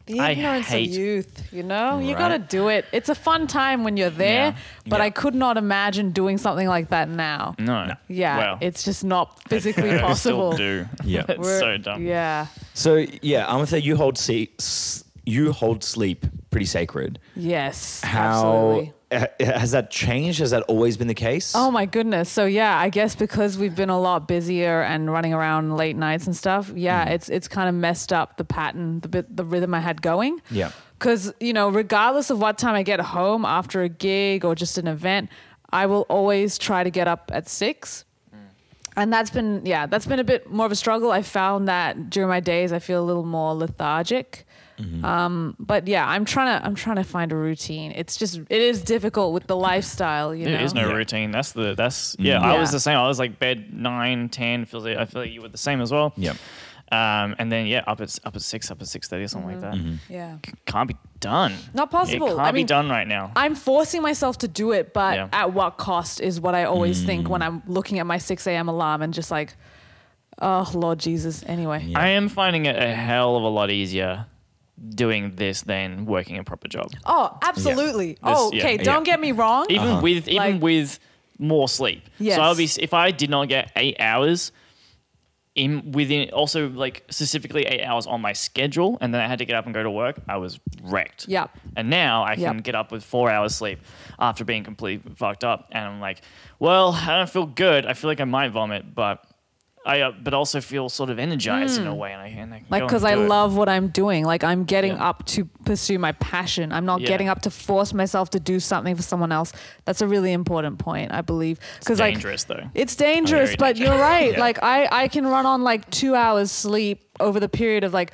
The I ignorance hate- of youth, you know? You got to do it. It's a fun time when you're there, Yeah. but Yeah. I could not imagine doing something like that now. no, Yeah, Well, it's just not physically I possible. Still do. Yeah. it's We're- so dumb. Yeah. So yeah, I'm gonna say you hold se- s- you hold sleep pretty sacred. Yes. How Absolutely. Ha- has that changed? Has that always been the case? Oh my goodness. So yeah, I guess because we've been a lot busier and running around late nights and stuff, yeah, Mm-hmm. it's it's kind of messed up the pattern, the bit the rhythm I had going. Yeah. Cuz you know, regardless of what time I get home after a gig or just an event, I will always try to get up at 6. And that's been yeah, that's been a bit more of a struggle. I found that during my days I feel a little more lethargic. Mm-hmm. Um, but yeah, I'm trying to I'm trying to find a routine. It's just it is difficult with the lifestyle, you know. There is no Yeah. routine. That's the that's yeah, I was the same. I was like bed nine, ten. Feels like I feel like you were the same as well. Yep. Um, and then yeah, up at up at six, up at six thirty or something like that. Mm-hmm. Yeah. Can't be done. Not possible. It can't I be done right now. I'm forcing myself to do it, but Yeah. at what cost is what I always think Mm. when I'm looking at my 6 a.m. alarm and just like, oh, Lord Jesus. Anyway. Yeah. I am finding it a hell of a lot easier doing this than working a proper job. Oh, absolutely. This- oh, yeah. okay. Don't Yeah. get me wrong. even uh-huh. with even Like- with more sleep. Yes. So I'll be if I did not get eight hours in within also like specifically eight hours on my schedule, and then I had to get up and go to work, I was wrecked. Yep. And now I can Yep. get up with four hours sleep after being completely fucked up, and I'm like, well, I don't feel good. I feel like I might vomit, but. I, uh, but also feel sort of energized in a way, and I, and I can Hmm. like because I it. love what I'm doing. Like I'm getting Yeah. up to pursue my passion. I'm not Yeah. getting up to force myself to do something for someone else. That's a really important point, I believe. Because like it's dangerous though. It's dangerous, Very but dangerous. you're right. Yeah. Like I, I can run on like two hours sleep over the period of like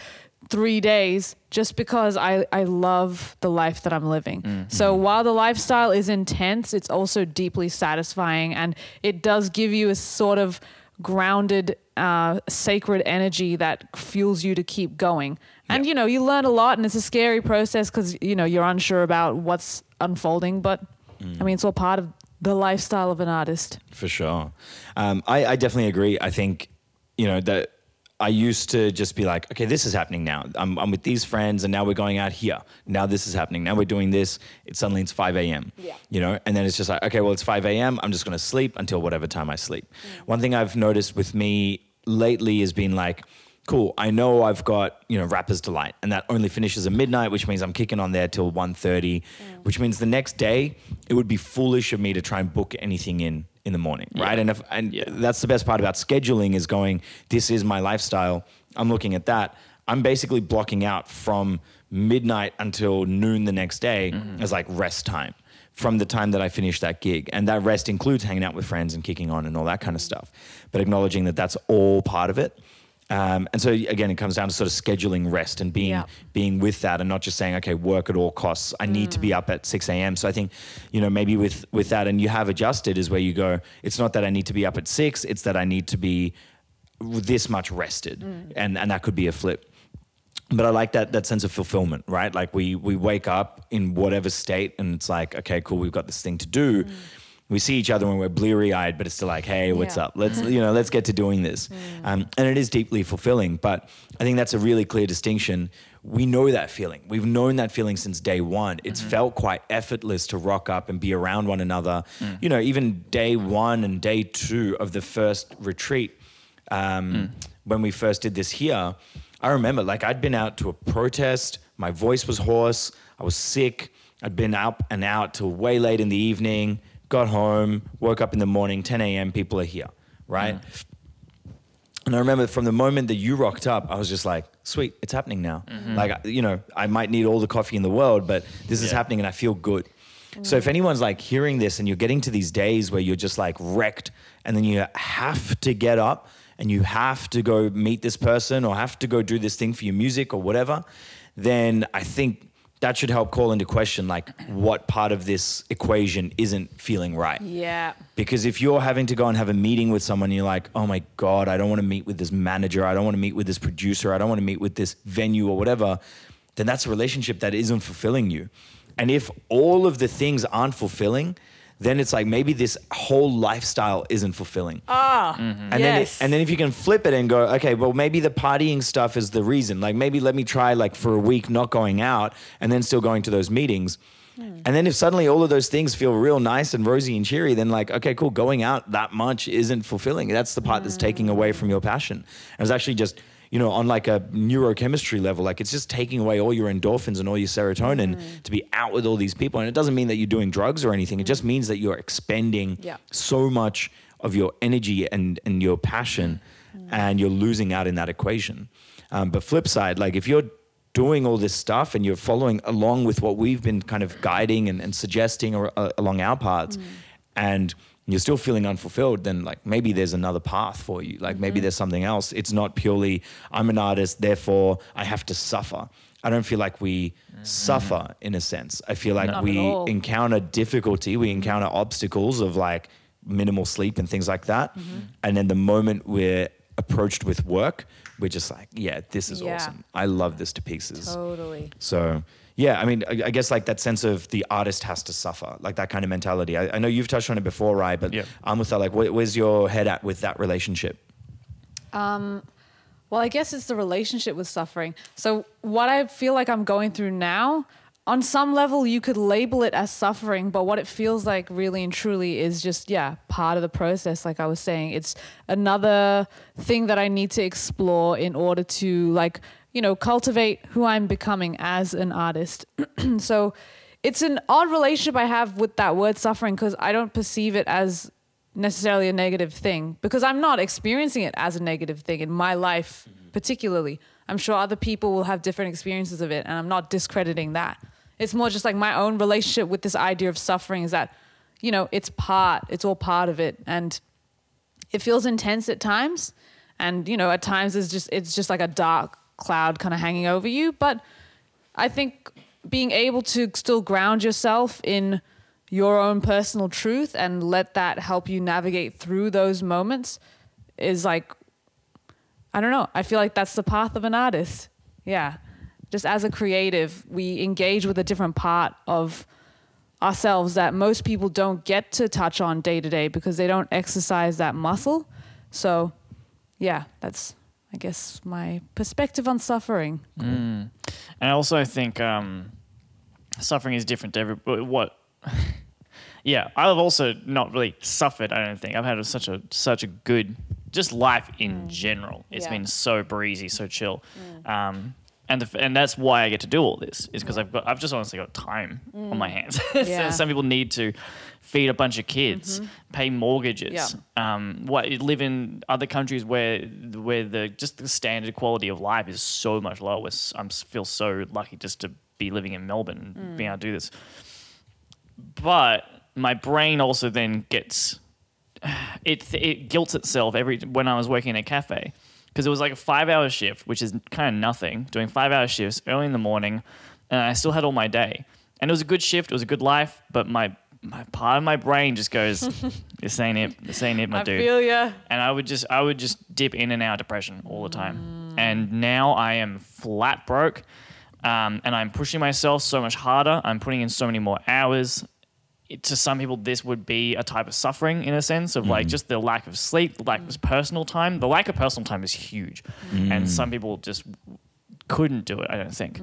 three days just because I, I love the life that I'm living. Mm-hmm. So while the lifestyle is intense, it's also deeply satisfying and it does give you a sort of grounded, uh, sacred energy that fuels you to keep going. And Yeah. you know, you learn a lot, and it's a scary process because you know you're unsure about what's unfolding. But Mm. I mean, it's all part of the lifestyle of an artist. For sure. Um, I, I definitely agree. I think, you know, that I used to just be like, okay, this is happening now. I'm, I'm with these friends and now we're going out here. Now this is happening. Now we're doing this. It suddenly it's 5 a.m. Yeah. You know, and then it's just like, okay, well, it's 5 a.m. I'm just going to sleep until whatever time I sleep. Mm. One thing I've noticed with me lately has been like, cool, I know I've got, you know, Rapper's Delight and that only finishes at midnight, which means I'm kicking on there till 1.30, mm. which means the next day it would be foolish of me to try and book anything in in the morning, right? And if and Yeah. that's the best part about scheduling is going, this is my lifestyle. I'm looking at that. I'm basically blocking out from midnight until noon the next day mm-hmm. as like rest time from the time that I finish that gig. And that rest includes hanging out with friends and kicking on and all that kind of stuff. But acknowledging that that's all part of it. Um, and so again, it comes down to sort of scheduling rest and being Yeah. being with that, and not just saying, okay, work at all costs. I need to be mm. up at six a.m. So I think, you know, maybe with with that, and you have adjusted is where you go. It's not that I need to be up at six; it's that I need to be this much rested, mm. and and that could be a flip but I like that that sense of fulfillment, right? Like we we wake up in whatever state, and it's like, okay, cool, we've got this thing to do. Mm. We see each other when we're bleary eyed, but it's still like, hey, what's Yeah. up? Let's you know, let's get to doing this, um, and it is deeply fulfilling. But I think that's a really clear distinction. We know that feeling. We've known that feeling since day one. It's felt quite effortless to rock up and be around one another. You know, even day one and day two of the first retreat um, when we first did this here, I remember like I'd been out to a protest. My voice was hoarse. I was sick. I'd been up and out till way late in the evening. Got home, woke up in the morning, 10 a.m. People are here, right? Mm. And I remember from the moment that you rocked up, I was just like, sweet, it's happening now. Mm-hmm. Like, you know, I might need all the coffee in the world, but this is happening and I feel good. Mm. So if anyone's like hearing this and you're getting to these days where you're just like wrecked and then you have to get up and you have to go meet this person or have to go do this thing for your music or whatever, then I think that should help call into question like what part of this equation isn't feeling right. Yeah. Because if you're having to go and have a meeting with someone, you're like, oh my God, I don't want to meet with this manager. I don't want to meet with this producer. I don't want to meet with this venue or whatever. Then that's a relationship that isn't fulfilling you. And if all of the things aren't fulfilling, then it's like maybe this whole lifestyle isn't fulfilling. Ah, And then, yes. it, and then if you can flip it and go, okay, well, maybe the partying stuff is the reason. Like maybe let me try like for a week not going out and then still going to those meetings. And then if suddenly all of those things feel real nice and rosy and cheery, then like, okay, cool, going out that much isn't fulfilling. That's the part that's taking away from your passion. And was actually just, you know, on like a neurochemistry level, like it's just taking away all your endorphins and all your serotonin to be out with all these people. And it doesn't mean that you're doing drugs or anything. It just means that you're expending Yeah. so much of your energy and, and your passion and you're losing out in that equation. Um, but flip side, like if you're doing all this stuff and you're following along with what we've been kind of guiding and, and suggesting or, uh, along our paths and you're still feeling unfulfilled, then like maybe there's another path for you. Like maybe mm-hmm. there's something else. It's not purely I'm an artist, therefore I have to suffer. I don't feel like we mm-hmm. suffer in a sense. I feel like Not we encounter difficulty, we mm-hmm. encounter obstacles of like minimal sleep and things like that. Mm-hmm. And then the moment we're approached with work, we're just like, yeah, this is Yeah. awesome. I love this to pieces. totally. So yeah, I mean, I, I guess like that sense of the artist has to suffer, like that kind of mentality. I, I know you've touched on it before, right? But Yeah. I'm with that. Like, where, where's your head at with that relationship? Um, well, I guess it's the relationship with suffering. So, what I feel like I'm going through now, on some level, you could label it as suffering, but what it feels like really and truly is just, yeah, part of the process. Like I was saying, it's another thing that I need to explore in order to, like, you know, cultivate who I'm becoming as an artist. so, it's an odd relationship I have with that word suffering because I don't perceive it as necessarily a negative thing because I'm not experiencing it as a negative thing in my life, mm-hmm. particularly. I'm sure other people will have different experiences of it, and I'm not discrediting that. It's more just like my own relationship with this idea of suffering is that, you know, it's part, it's all part of it. And it feels intense at times. And, you know, at times it's just it's just like a dark cloud kind of hanging over you. But I think being able to still ground yourself in your own personal truth and let that help you navigate through those moments is like I don't know. I feel like that's the path of an artist. Yeah. Just as a creative, we engage with a different part of ourselves that most people don't get to touch on day to day because they don't exercise that muscle. So, yeah, that's I guess my perspective on suffering. Mm. And I also think um, suffering is different to every what. yeah, I've also not really suffered. I don't think I've had such a such a good just life in mm. general. It's Yeah. been so breezy, so chill, mm. um, and the, and that's why I get to do all this is because I've got I've just honestly got time on my hands. So Some people need to feed a bunch of kids, pay mortgages, um, what live in other countries where where the just the standard quality of life is so much lower. I'm feel so lucky just to be living in Melbourne and being able to do this. But my brain also then gets it it guilts itself every when I was working in a cafe because it was like a five hour shift, which is kind of nothing. Doing five hour shifts early in the morning, and I still had all my day, and it was a good shift. It was a good life, but my my part of my brain just goes, "This ain't it. This ain't it, my I dude." feel ya. and I would just I would just dip in and out of depression all the time. Mm. And now I am flat broke, um, and I'm pushing myself so much harder. I'm putting in so many more hours. It, to some people, this would be a type of suffering in a sense of like mm. just the lack of sleep, the lack of personal time. The lack of personal time is huge, mm. and some people just couldn't do it. I don't think.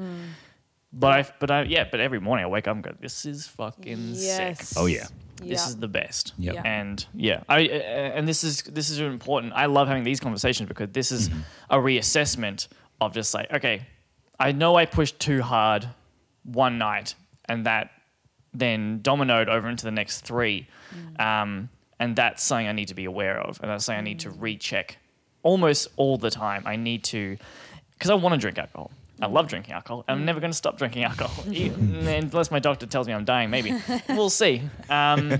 But I, but I, yeah, but every morning I wake up and go, "This is fucking sick." Yes. Oh, yeah. This Yeah. is the best. Yep. Yeah. And yeah, I uh, and this is this is important. I love having these conversations because this is a reassessment of just like, okay, I know I pushed too hard one night, and that then dominoed over into the next three, um, and that's something I need to be aware of, and that's something I need to recheck almost all the time. I need to because I want to drink alcohol. I love drinking alcohol. I'm mm. never going to stop drinking alcohol, unless my doctor tells me I'm dying. Maybe we'll see. Um,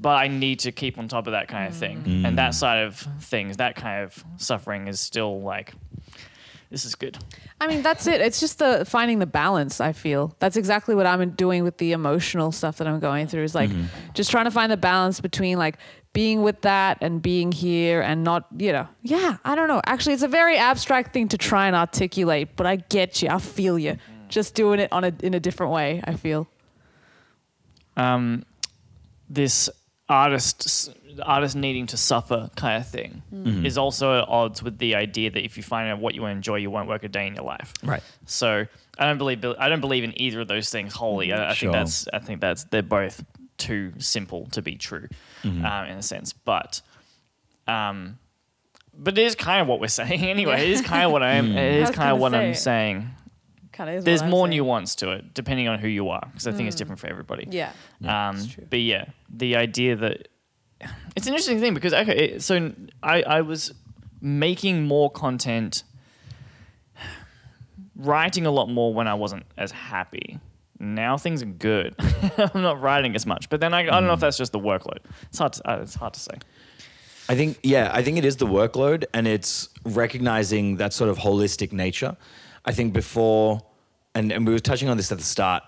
but I need to keep on top of that kind of thing. Mm. And that side of things, that kind of suffering is still like, this is good. I mean, that's it. It's just the finding the balance. I feel that's exactly what I'm doing with the emotional stuff that I'm going through. Is like mm-hmm. just trying to find the balance between like being with that and being here and not, you know, yeah. I don't know. Actually, it's a very abstract thing to try and articulate, but I get you. I feel you. Just doing it on a in a different way. I feel. Um, this artist artist needing to suffer kind of thing is also at odds with the idea that if you find out what you enjoy, you won't work a day in your life. Right. So I don't believe I don't believe in either of those things wholly. I, I Sure. think that's I think that's they're both too simple to be true, um, in a sense. But, um, but it is kind of what we're saying anyway. It is kind of what I am. It I kind of gonna what I'm saying. Kind of. There's more nuance to it depending on who you are, because I think it's different for everybody. Yeah. Um, true. but yeah, the idea that it's an interesting thing because okay, it- so I I was making more content, writing a lot more when I wasn't as happy. Now things are good. I'm not writing as much, but then I, I don't know if that's just the workload. It's hard. To, uh, it's hard to say. I think, yeah, I think it is the workload and it's recognizing that sort of holistic nature. I think before, and, and we were touching on this at the start,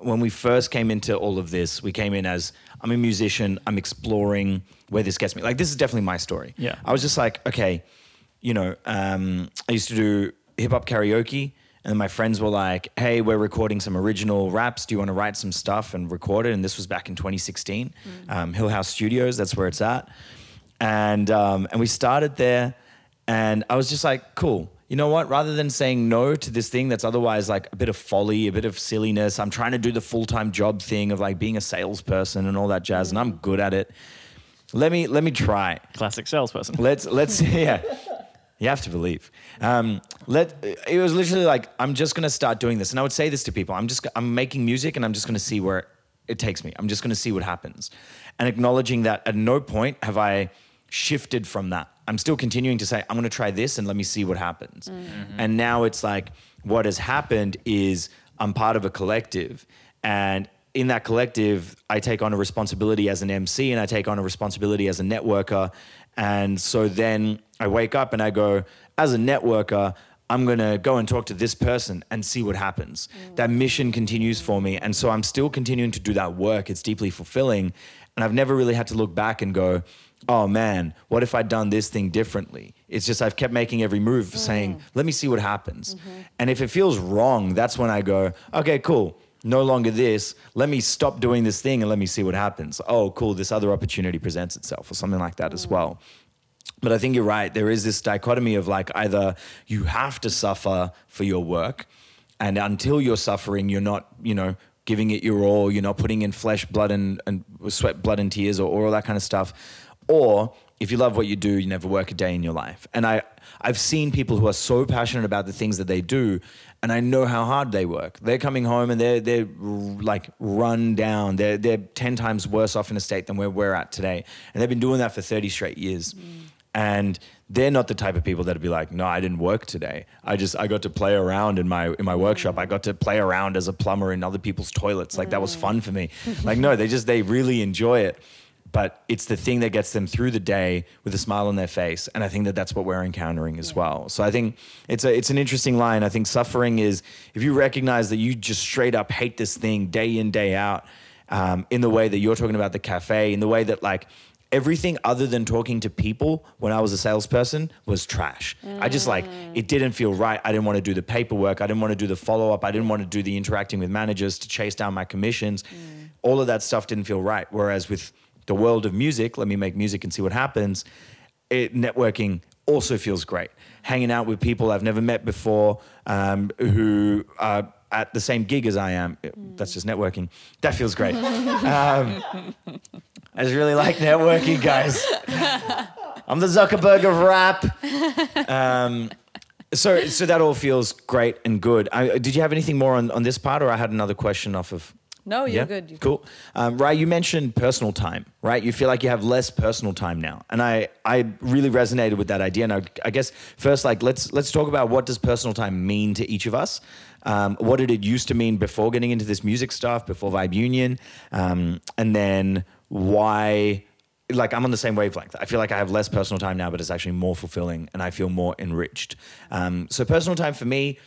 when we first came into all of this, we came in as I'm a musician, I'm exploring where this gets me. Like, this is definitely my story. Yeah. I was just like, okay, you know, um, I used to do hip hop karaoke. And my friends were like, hey, we're recording some original raps. Do you want to write some stuff and record it? And this was back in 2016. Um, Hill House Studios, that's where it's at and um, and we started there, and I was just like, cool. You know what? Rather than saying no to this thing that's otherwise like a bit of folly, a bit of silliness, I'm trying to do the full time job thing of like being a salesperson and all that jazz, and I'm good at it. Let me let me try. Classic salesperson. Let's let's yeah. You have to believe. Um, let it was literally like I'm just gonna start doing this, and I would say this to people. I'm just I'm making music, and I'm just gonna see where it takes me. I'm just gonna see what happens, and acknowledging that at no point have I shifted from that. I'm still continuing to say I'm gonna try this, and let me see what happens. And now it's like what has happened is I'm part of a collective, and in that collective, I take on a responsibility as an MC and I take on a responsibility as a networker. And so then I wake up and I go, as a networker, I'm going to go and talk to this person and see what happens. Mm. That mission continues for me. And so I'm still continuing to do that work. It's deeply fulfilling. And I've never really had to look back and go, oh man, what if I'd done this thing differently? It's just I've kept making every move saying, mm. let me see what happens. Mm-hmm. And if it feels wrong, that's when I go, okay, cool. No longer this. Let me stop doing this thing and let me see what happens. Oh, cool. This other opportunity presents itself or something like that as mm. well. But I think you're right. There is this dichotomy of like either you have to suffer for your work, and until you're suffering, you're not, you know, giving it your all. You're not putting in flesh, blood, and, and sweat, blood, and tears, or, or all that kind of stuff. Or if you love what you do, you never work a day in your life. And I, I've seen people who are so passionate about the things that they do, and I know how hard they work. They're coming home and they're they're like run down. They're they're ten times worse off in a state than where we're at today, and they've been doing that for thirty straight years. Mm. And they're not the type of people that'd be like, no, I didn't work today. I just I got to play around in my in my workshop. I got to play around as a plumber in other people's toilets. Like that was fun for me. Mm. like no, they just they really enjoy it. But it's the thing that gets them through the day with a smile on their face, and I think that that's what we're encountering as well. So I think it's a it's an interesting line. I think suffering is if you recognize that you just straight up hate this thing day in day out, um, in the way that you're talking about the cafe, in the way that like everything other than talking to people when I was a salesperson was trash. I just like it didn't feel right. I didn't want to do the paperwork. I didn't want to do the follow up. I didn't want to do the interacting with managers to chase down my commissions. All of that stuff didn't feel right. Whereas with the world of music, let me make music and see what happens. It, networking also feels great. Hanging out with people I've never met before um, who are at the same gig as I am. That's just networking. That feels great. Um, I just really like networking, guys. I'm the Zuckerberg of rap. Um, so, so that all feels great and good. I, did you have anything more on, on this part, or I had another question off of? No, you're good. You're cool. Um, Rai, you mentioned personal time, right? You feel like you have less personal time now, and I, I really resonated with that idea. And I, I guess first, like, let's let's talk about what does personal time mean to each of us. Um, what did it used to mean before getting into this music stuff, before Vibe Union, um, and then why? Like I'm on the same wavelength. I feel like I have less personal time now, but it's actually more fulfilling, and I feel more enriched. Um, so personal time for me,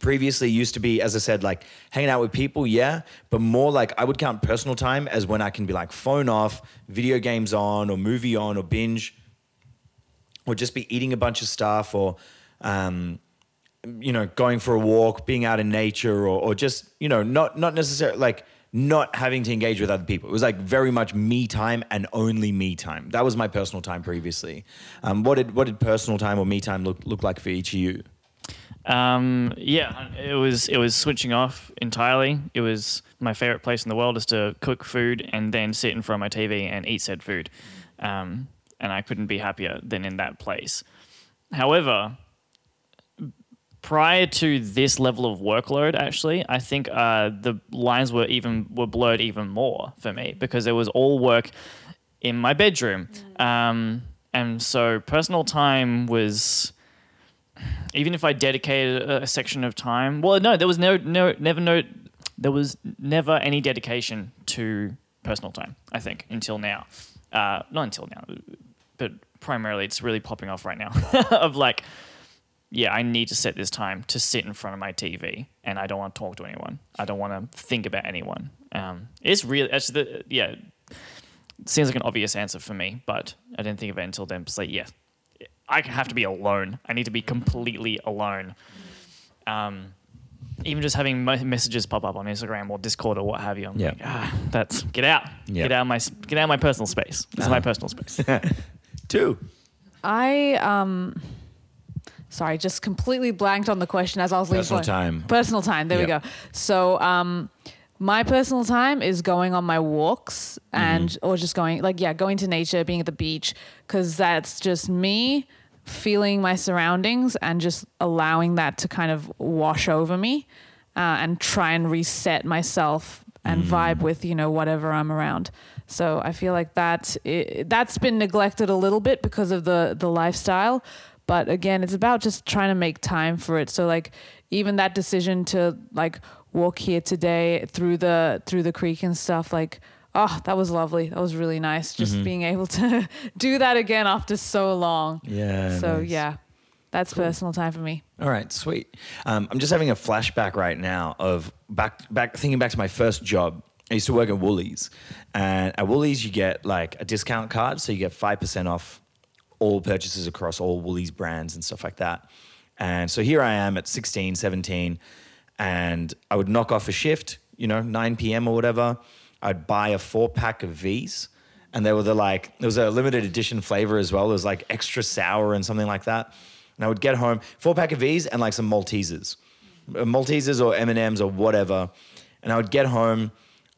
previously used to be, as I said, like hanging out with people, yeah, but more like I would count personal time as when I can be like phone off, video games on, or movie on, or binge, or just be eating a bunch of stuff, or um, you know, going for a walk, being out in nature, or, or just you know, not not necessarily like not having to engage with other people. It was like very much me time and only me time. That was my personal time previously. Um, what did what did personal time or me time look look like for each of you? Um, yeah, it was it was switching off entirely. It was my favorite place in the world is to cook food and then sit in front of my TV and eat said food, um, and I couldn't be happier than in that place. However, prior to this level of workload, actually, I think uh, the lines were even were blurred even more for me because it was all work in my bedroom, um, and so personal time was even if I dedicated a, a section of time, well, no, there was no, no, never, no, there was never any dedication to personal time. I think until now, uh, not until now, but primarily it's really popping off right now. of like, yeah, I need to set this time to sit in front of my TV, and I don't want to talk to anyone. I don't want to think about anyone. Um, it's really, it's the, yeah, seems like an obvious answer for me, but I didn't think of it until then. It's like, yeah, I have to be alone. I need to be completely alone. Um, even just having messages pop up on Instagram or Discord or what have you. I'm Yeah. like, ah, that's get out, Yeah. get out of my get out my personal space. This is my personal space. Two. I um sorry, just completely blanked on the question as I was leaving. Personal time. Personal time. There we go. So um my personal time is going on my walks and or just going like yeah, going to nature, being at the beach cuz that's just me feeling my surroundings and just allowing that to kind of wash over me uh, and try and reset myself and vibe with you know whatever I'm around. So I feel like that i that's been neglected a little bit because of the the lifestyle. But again, it's about just trying to make time for it. So like even that decision to like walk here today through the through the creek and stuff like oh that was lovely that was really nice just being able to do that again after so long Yeah. so nice. yeah that's personal time for me All right, sweet. Um, I'm just having a flashback right now of back back thinking back to my first job. I used to work at Woolies, and at Woolies you get like a discount card, so you get five percent off all purchases across all Woolies brands and stuff like that. And so here I am at 16, 17, and I would knock off a shift, you know, 9 p.m. or whatever. I'd buy a four pack of V's, and they were the like, there was a limited edition flavor as well. It was like extra sour and something like that. And I would get home, four pack of V's and like some Maltesers, uh, Maltesers or M&Ms or whatever. And I would get home,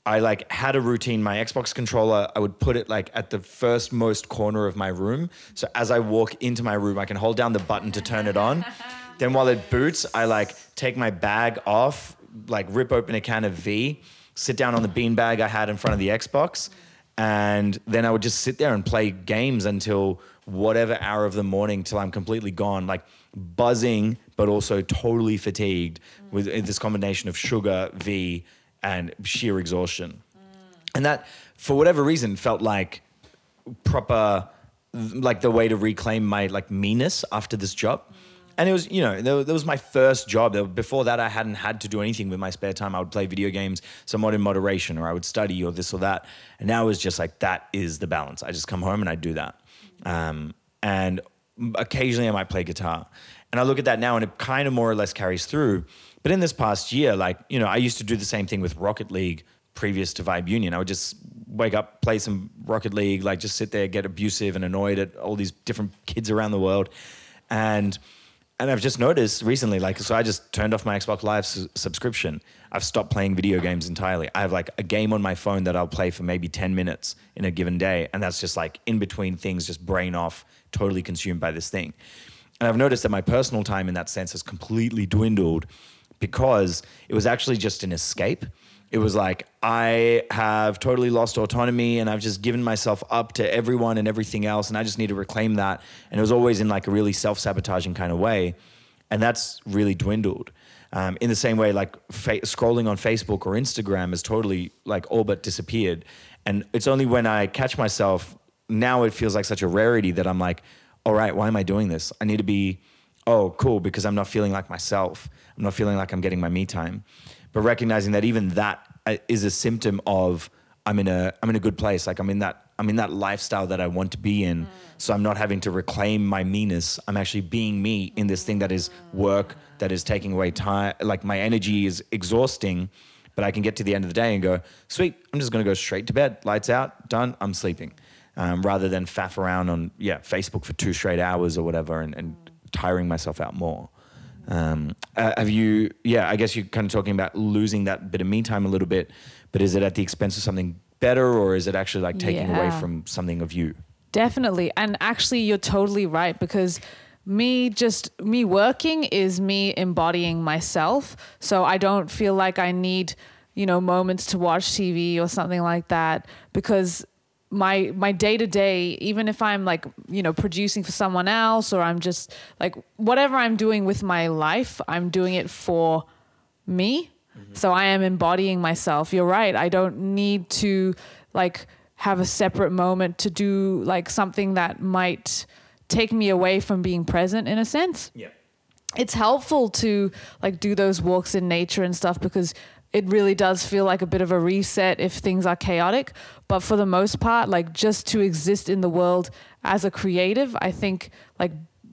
I like had a routine. My Xbox controller, I would put it like at the first most corner of my room. So as I walk into my room, I can hold down the button to turn it on. then while it boots, I like take my bag off, like rip open a can of V, sit down on the beanbag I had in front of the Xbox, and then I would just sit there and play games until whatever hour of the morning till I'm completely gone, like buzzing, but also totally fatigued with this combination of sugar, V, and sheer exhaustion. Mm. And that, for whatever reason, felt like proper, like the way to reclaim my like meanness after this job. And it was, you know, that was my first job. Before that, I hadn't had to do anything with my spare time. I would play video games somewhat in moderation, or I would study, or this or that. And now it's just like that is the balance. I just come home and I do that. Um, and occasionally I might play guitar. And I look at that now, and it kind of more or less carries through. But in this past year, like, you know, I used to do the same thing with Rocket League previous to Vibe Union. I would just wake up, play some Rocket League, like just sit there, get abusive and annoyed at all these different kids around the world. And and I've just noticed recently, like, so I just turned off my Xbox Live su- subscription. I've stopped playing video games entirely. I have like a game on my phone that I'll play for maybe 10 minutes in a given day. And that's just like in between things, just brain off, totally consumed by this thing. And I've noticed that my personal time in that sense has completely dwindled because it was actually just an escape. It was like, I have totally lost autonomy and I've just given myself up to everyone and everything else. And I just need to reclaim that. And it was always in like a really self sabotaging kind of way. And that's really dwindled. Um, in the same way, like fa- scrolling on Facebook or Instagram has totally like all but disappeared. And it's only when I catch myself now, it feels like such a rarity that I'm like, all right, why am I doing this? I need to be, oh, cool, because I'm not feeling like myself. I'm not feeling like I'm getting my me time. But recognizing that even that uh, a symptom of I'm in a I'm in a good place. Like I'm in that I'm in that lifestyle that I want to be in. Mm. So I'm not having to reclaim my meanness. I'm actually being me in this thing that is work, that is taking away time. Like my energy is exhausting, but I can get to the end of the day and go, sweet, I'm just gonna go straight to bed. Lights out, done, I'm sleeping. Um, rather than faff around on yeah Facebook for two straight hours or whatever and, and tiring myself out more. Um, uh, have you? Yeah, I guess you're kind of talking about losing that bit of me time a little bit, but is it at the expense of something better, or is it actually like taking yeah. away from something of you? Definitely, and actually, you're totally right because me just me working is me embodying myself, so I don't feel like I need you know moments to watch TV or something like that because my my day to day even if i'm like you know producing for someone else or i'm just like whatever i'm doing with my life i'm doing it for me. Mm-hmm. so i am embodying myself. You're right. I don't need to like have a separate moment to do like something that might take me away from being present in a sense. Yeah. It's helpful to like do those walks in nature and stuff because it really does feel like a bit of a reset if things are chaotic. But for the most part, like just to exist in the world as a creative, I think like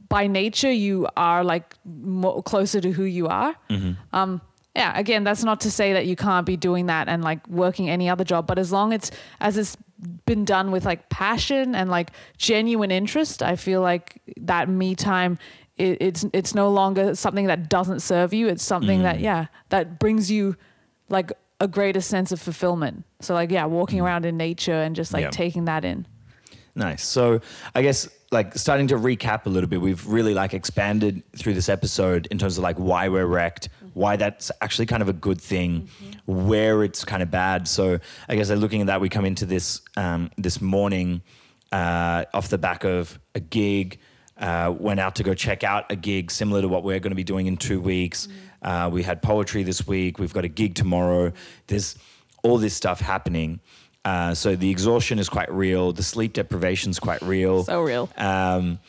by nature you are like more closer to who you are. Mm-hmm. Um, yeah, again, that's not to say that you can't be doing that and like working any other job, but as long as as it's been done with like passion and like genuine interest, I feel like that me time it, it's it's no longer something that doesn't serve you. It's something mm. that yeah that brings you like a greater sense of fulfillment. So like yeah, walking mm-hmm. around in nature and just like yeah. taking that in. Nice. So I guess like starting to recap a little bit, we've really like expanded through this episode in terms of like why we're wrecked, mm-hmm. why that's actually kind of a good thing, mm-hmm. where it's kind of bad. So I guess like looking at that, we come into this um, this morning uh, off the back of a gig. Uh, went out to go check out a gig similar to what we're going to be doing in two weeks. Mm-hmm uh, we had poetry this week. We've got a gig tomorrow. There's all this stuff happening. Uh, so the exhaustion is quite real. The sleep deprivation is quite real. So real. Um,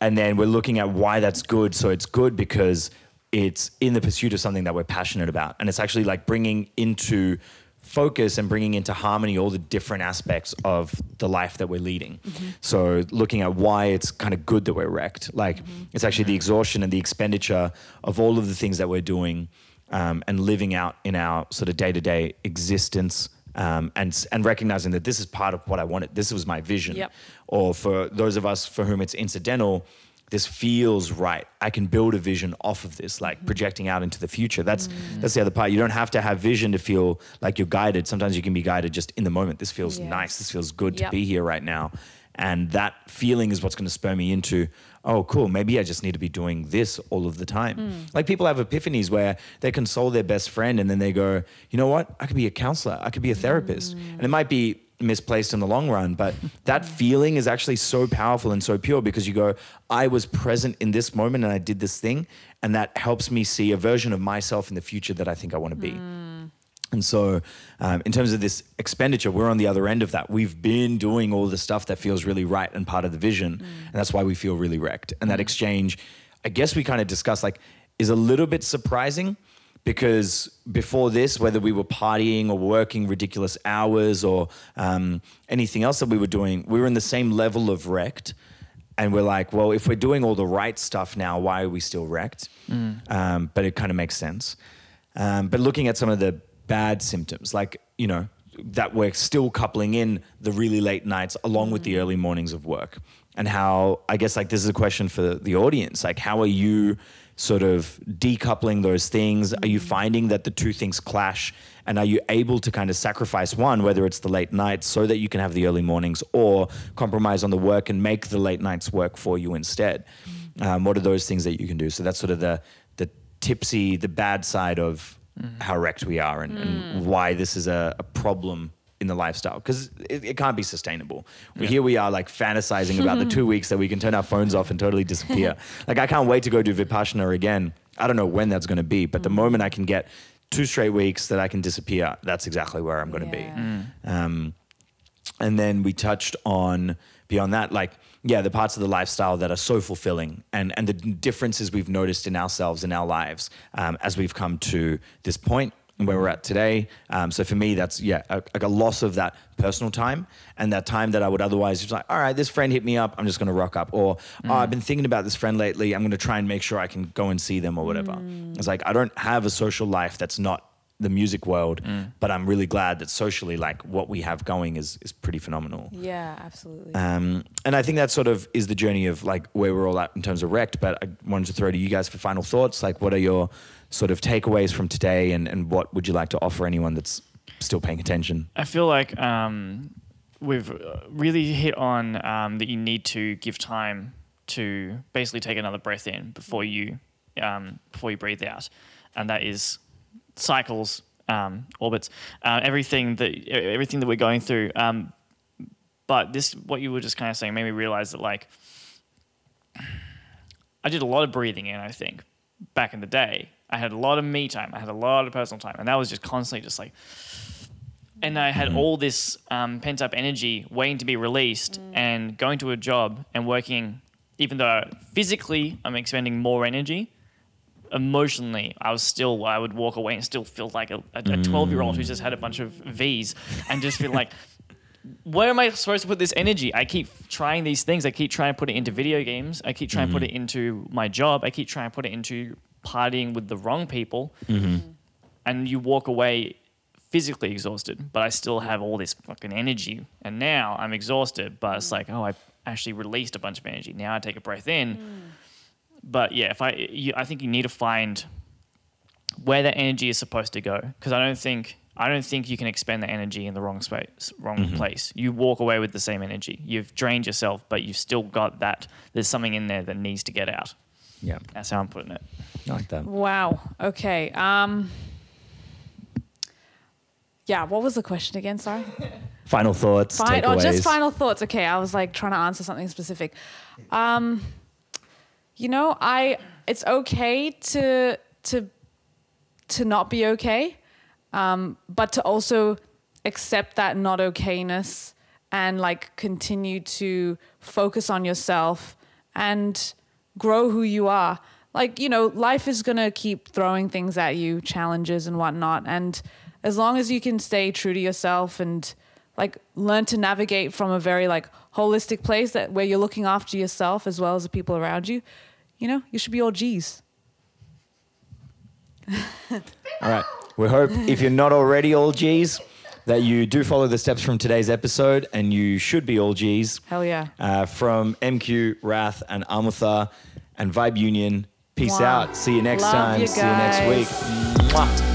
and then we're looking at why that's good. So it's good because it's in the pursuit of something that we're passionate about. And it's actually like bringing into focus and bringing into harmony all the different aspects of the life that we're leading. So looking at why it's kind of good that we're wrecked. Like it's actually the exhaustion and the expenditure of all of the things that we're doing um, and living out in our sort of day to day existence. Um, and and recognizing that this is part of what I wanted. This was my vision. Yep. Or for those of us for whom it's incidental, this feels right. I can build a vision off of this, like mm-hmm. projecting out into the future. That's mm. that's the other part. You don't have to have vision to feel like you're guided. Sometimes you can be guided just in the moment. This feels Yes. nice. This feels good Yep. to be here right now. And that feeling is what's going to spur me into, oh, cool, maybe I just need to be doing this all of the time. Mm. Like people have epiphanies where they console their best friend and then they go, you know what? I could be a counselor, I could be a therapist. Mm. And it might be misplaced in the long run, but that feeling is actually so powerful and so pure because you go, I was present in this moment and I did this thing. And that helps me see a version of myself in the future that I think I want to be. Hmm. And so, um, in terms of this expenditure, we're on the other end of that. We've been doing all the stuff that feels really right and part of the vision. Hmm. And that's why we feel really wrecked. And that hmm. exchange, I guess we kind of discussed, like, is a little bit surprising because before this, whether we were partying or working ridiculous hours or um, anything else that we were doing, we were in the same level of wrecked. And we're like, well, if we're doing all the right stuff now, why are we still wrecked? Um, but it kind of makes sense. Um, but looking at some of the bad symptoms, like, you know, that we're still coupling in the really late nights along with the early mornings of work. And how, I guess, like, this is a question for the audience. Like, how are you sort of decoupling those things? Are you mm-hmm. finding that the two things clash? And are you able to kind of sacrifice one, whether it's the late nights, so that you can have the early mornings, or compromise on the work and make the late nights work for you instead? Mm-hmm. Um, what are those things that you can do? So that's sort of the the tipsy, the bad side of mm. how wrecked we are and, and mm. why this is a, a problem in the lifestyle because it, it can't be sustainable. We Here we are like fantasizing about the two weeks that we can turn our phones off and totally disappear. like I can't wait to go do Vipassana again. I don't know when that's going to be, but the moment I can get two straight weeks that I can disappear, that's exactly where I'm going to Yeah. be. Um, and then we touched on beyond that, like yeah, the parts of the lifestyle that are so fulfilling, and and the differences we've noticed in ourselves in our lives um, as we've come to this point and where we're at today. Um, so for me, that's yeah, a, like a loss of that personal time and that time that I would otherwise just like, all right, this friend hit me up, I'm just going to rock up, or oh, I've been thinking about this friend lately, I'm going to try and make sure I can go and see them or whatever. It's like I don't have a social life that's not the music world, but I'm really glad that socially, like what we have going is is pretty phenomenal. Yeah, absolutely. Um, and I think that sort of is the journey of like where we're all at in terms of wrecked. But I wanted to throw to you guys for final thoughts. Like, what are your sort of takeaways from today, and, and what would you like to offer anyone that's still paying attention? I feel like um, we've uh, really hit on um, that you need to give time to basically take another breath in before you um, before you breathe out, and that is cycles, um, orbits, uh, everything that everything that we're going through. Um, but this, what you were just kind of saying, made me realize that like I did a lot of breathing in. I think back in the day, I had a lot of me time. I had a lot of personal time, and that was just constantly just like and I had all this um, pent up energy waiting to be released, and going to a job and working, even though physically I'm expending more energy, emotionally I was still I would walk away and still feel like a twelve year old who just had a bunch of V's and just feel like. Where am I supposed to put this energy? I keep trying these things. I keep trying to put it into video games. I keep trying to put it mm-hmm. into my job. I keep trying to put it into partying with the wrong people. Mm-hmm. And you walk away physically exhausted, but I still have all this fucking energy. And now I'm exhausted, but it's like, oh, I actually released a bunch of energy. Now I take a breath in. Mm. But yeah, if I, you, I think you need to find where that energy is supposed to go, because I don't think, I don't think you can expend the energy in the wrong space, wrong place. You walk away with the same energy. You've drained yourself, but you've still got that. There's something in there that needs to get out. Yeah, That's how I'm putting it. I like that. Wow. Okay. Um. Yeah. What was the question again? Sorry. Final thoughts, Fine, takeaways. oh, just final thoughts. Okay, I was like trying to answer something specific. Um, you know, I it's okay to to to not be okay, um, but to also accept that not okayness and like continue to focus on yourself and grow who you are. Like you know, life is gonna keep throwing things at you, challenges and whatnot, and as long as you can stay true to yourself and like learn to navigate from a very like holistic place that where you're looking after yourself as well as the people around you, you know, you should be all G's. All right. We hope if you're not already all G's, that you do follow the steps from today's episode, and you should be all G's. Hell yeah. Uh, from MQ, Wrath, and Amutha, and Vibe Union. Peace Mwah. out. See you next Love time. you See you next week. Mwah.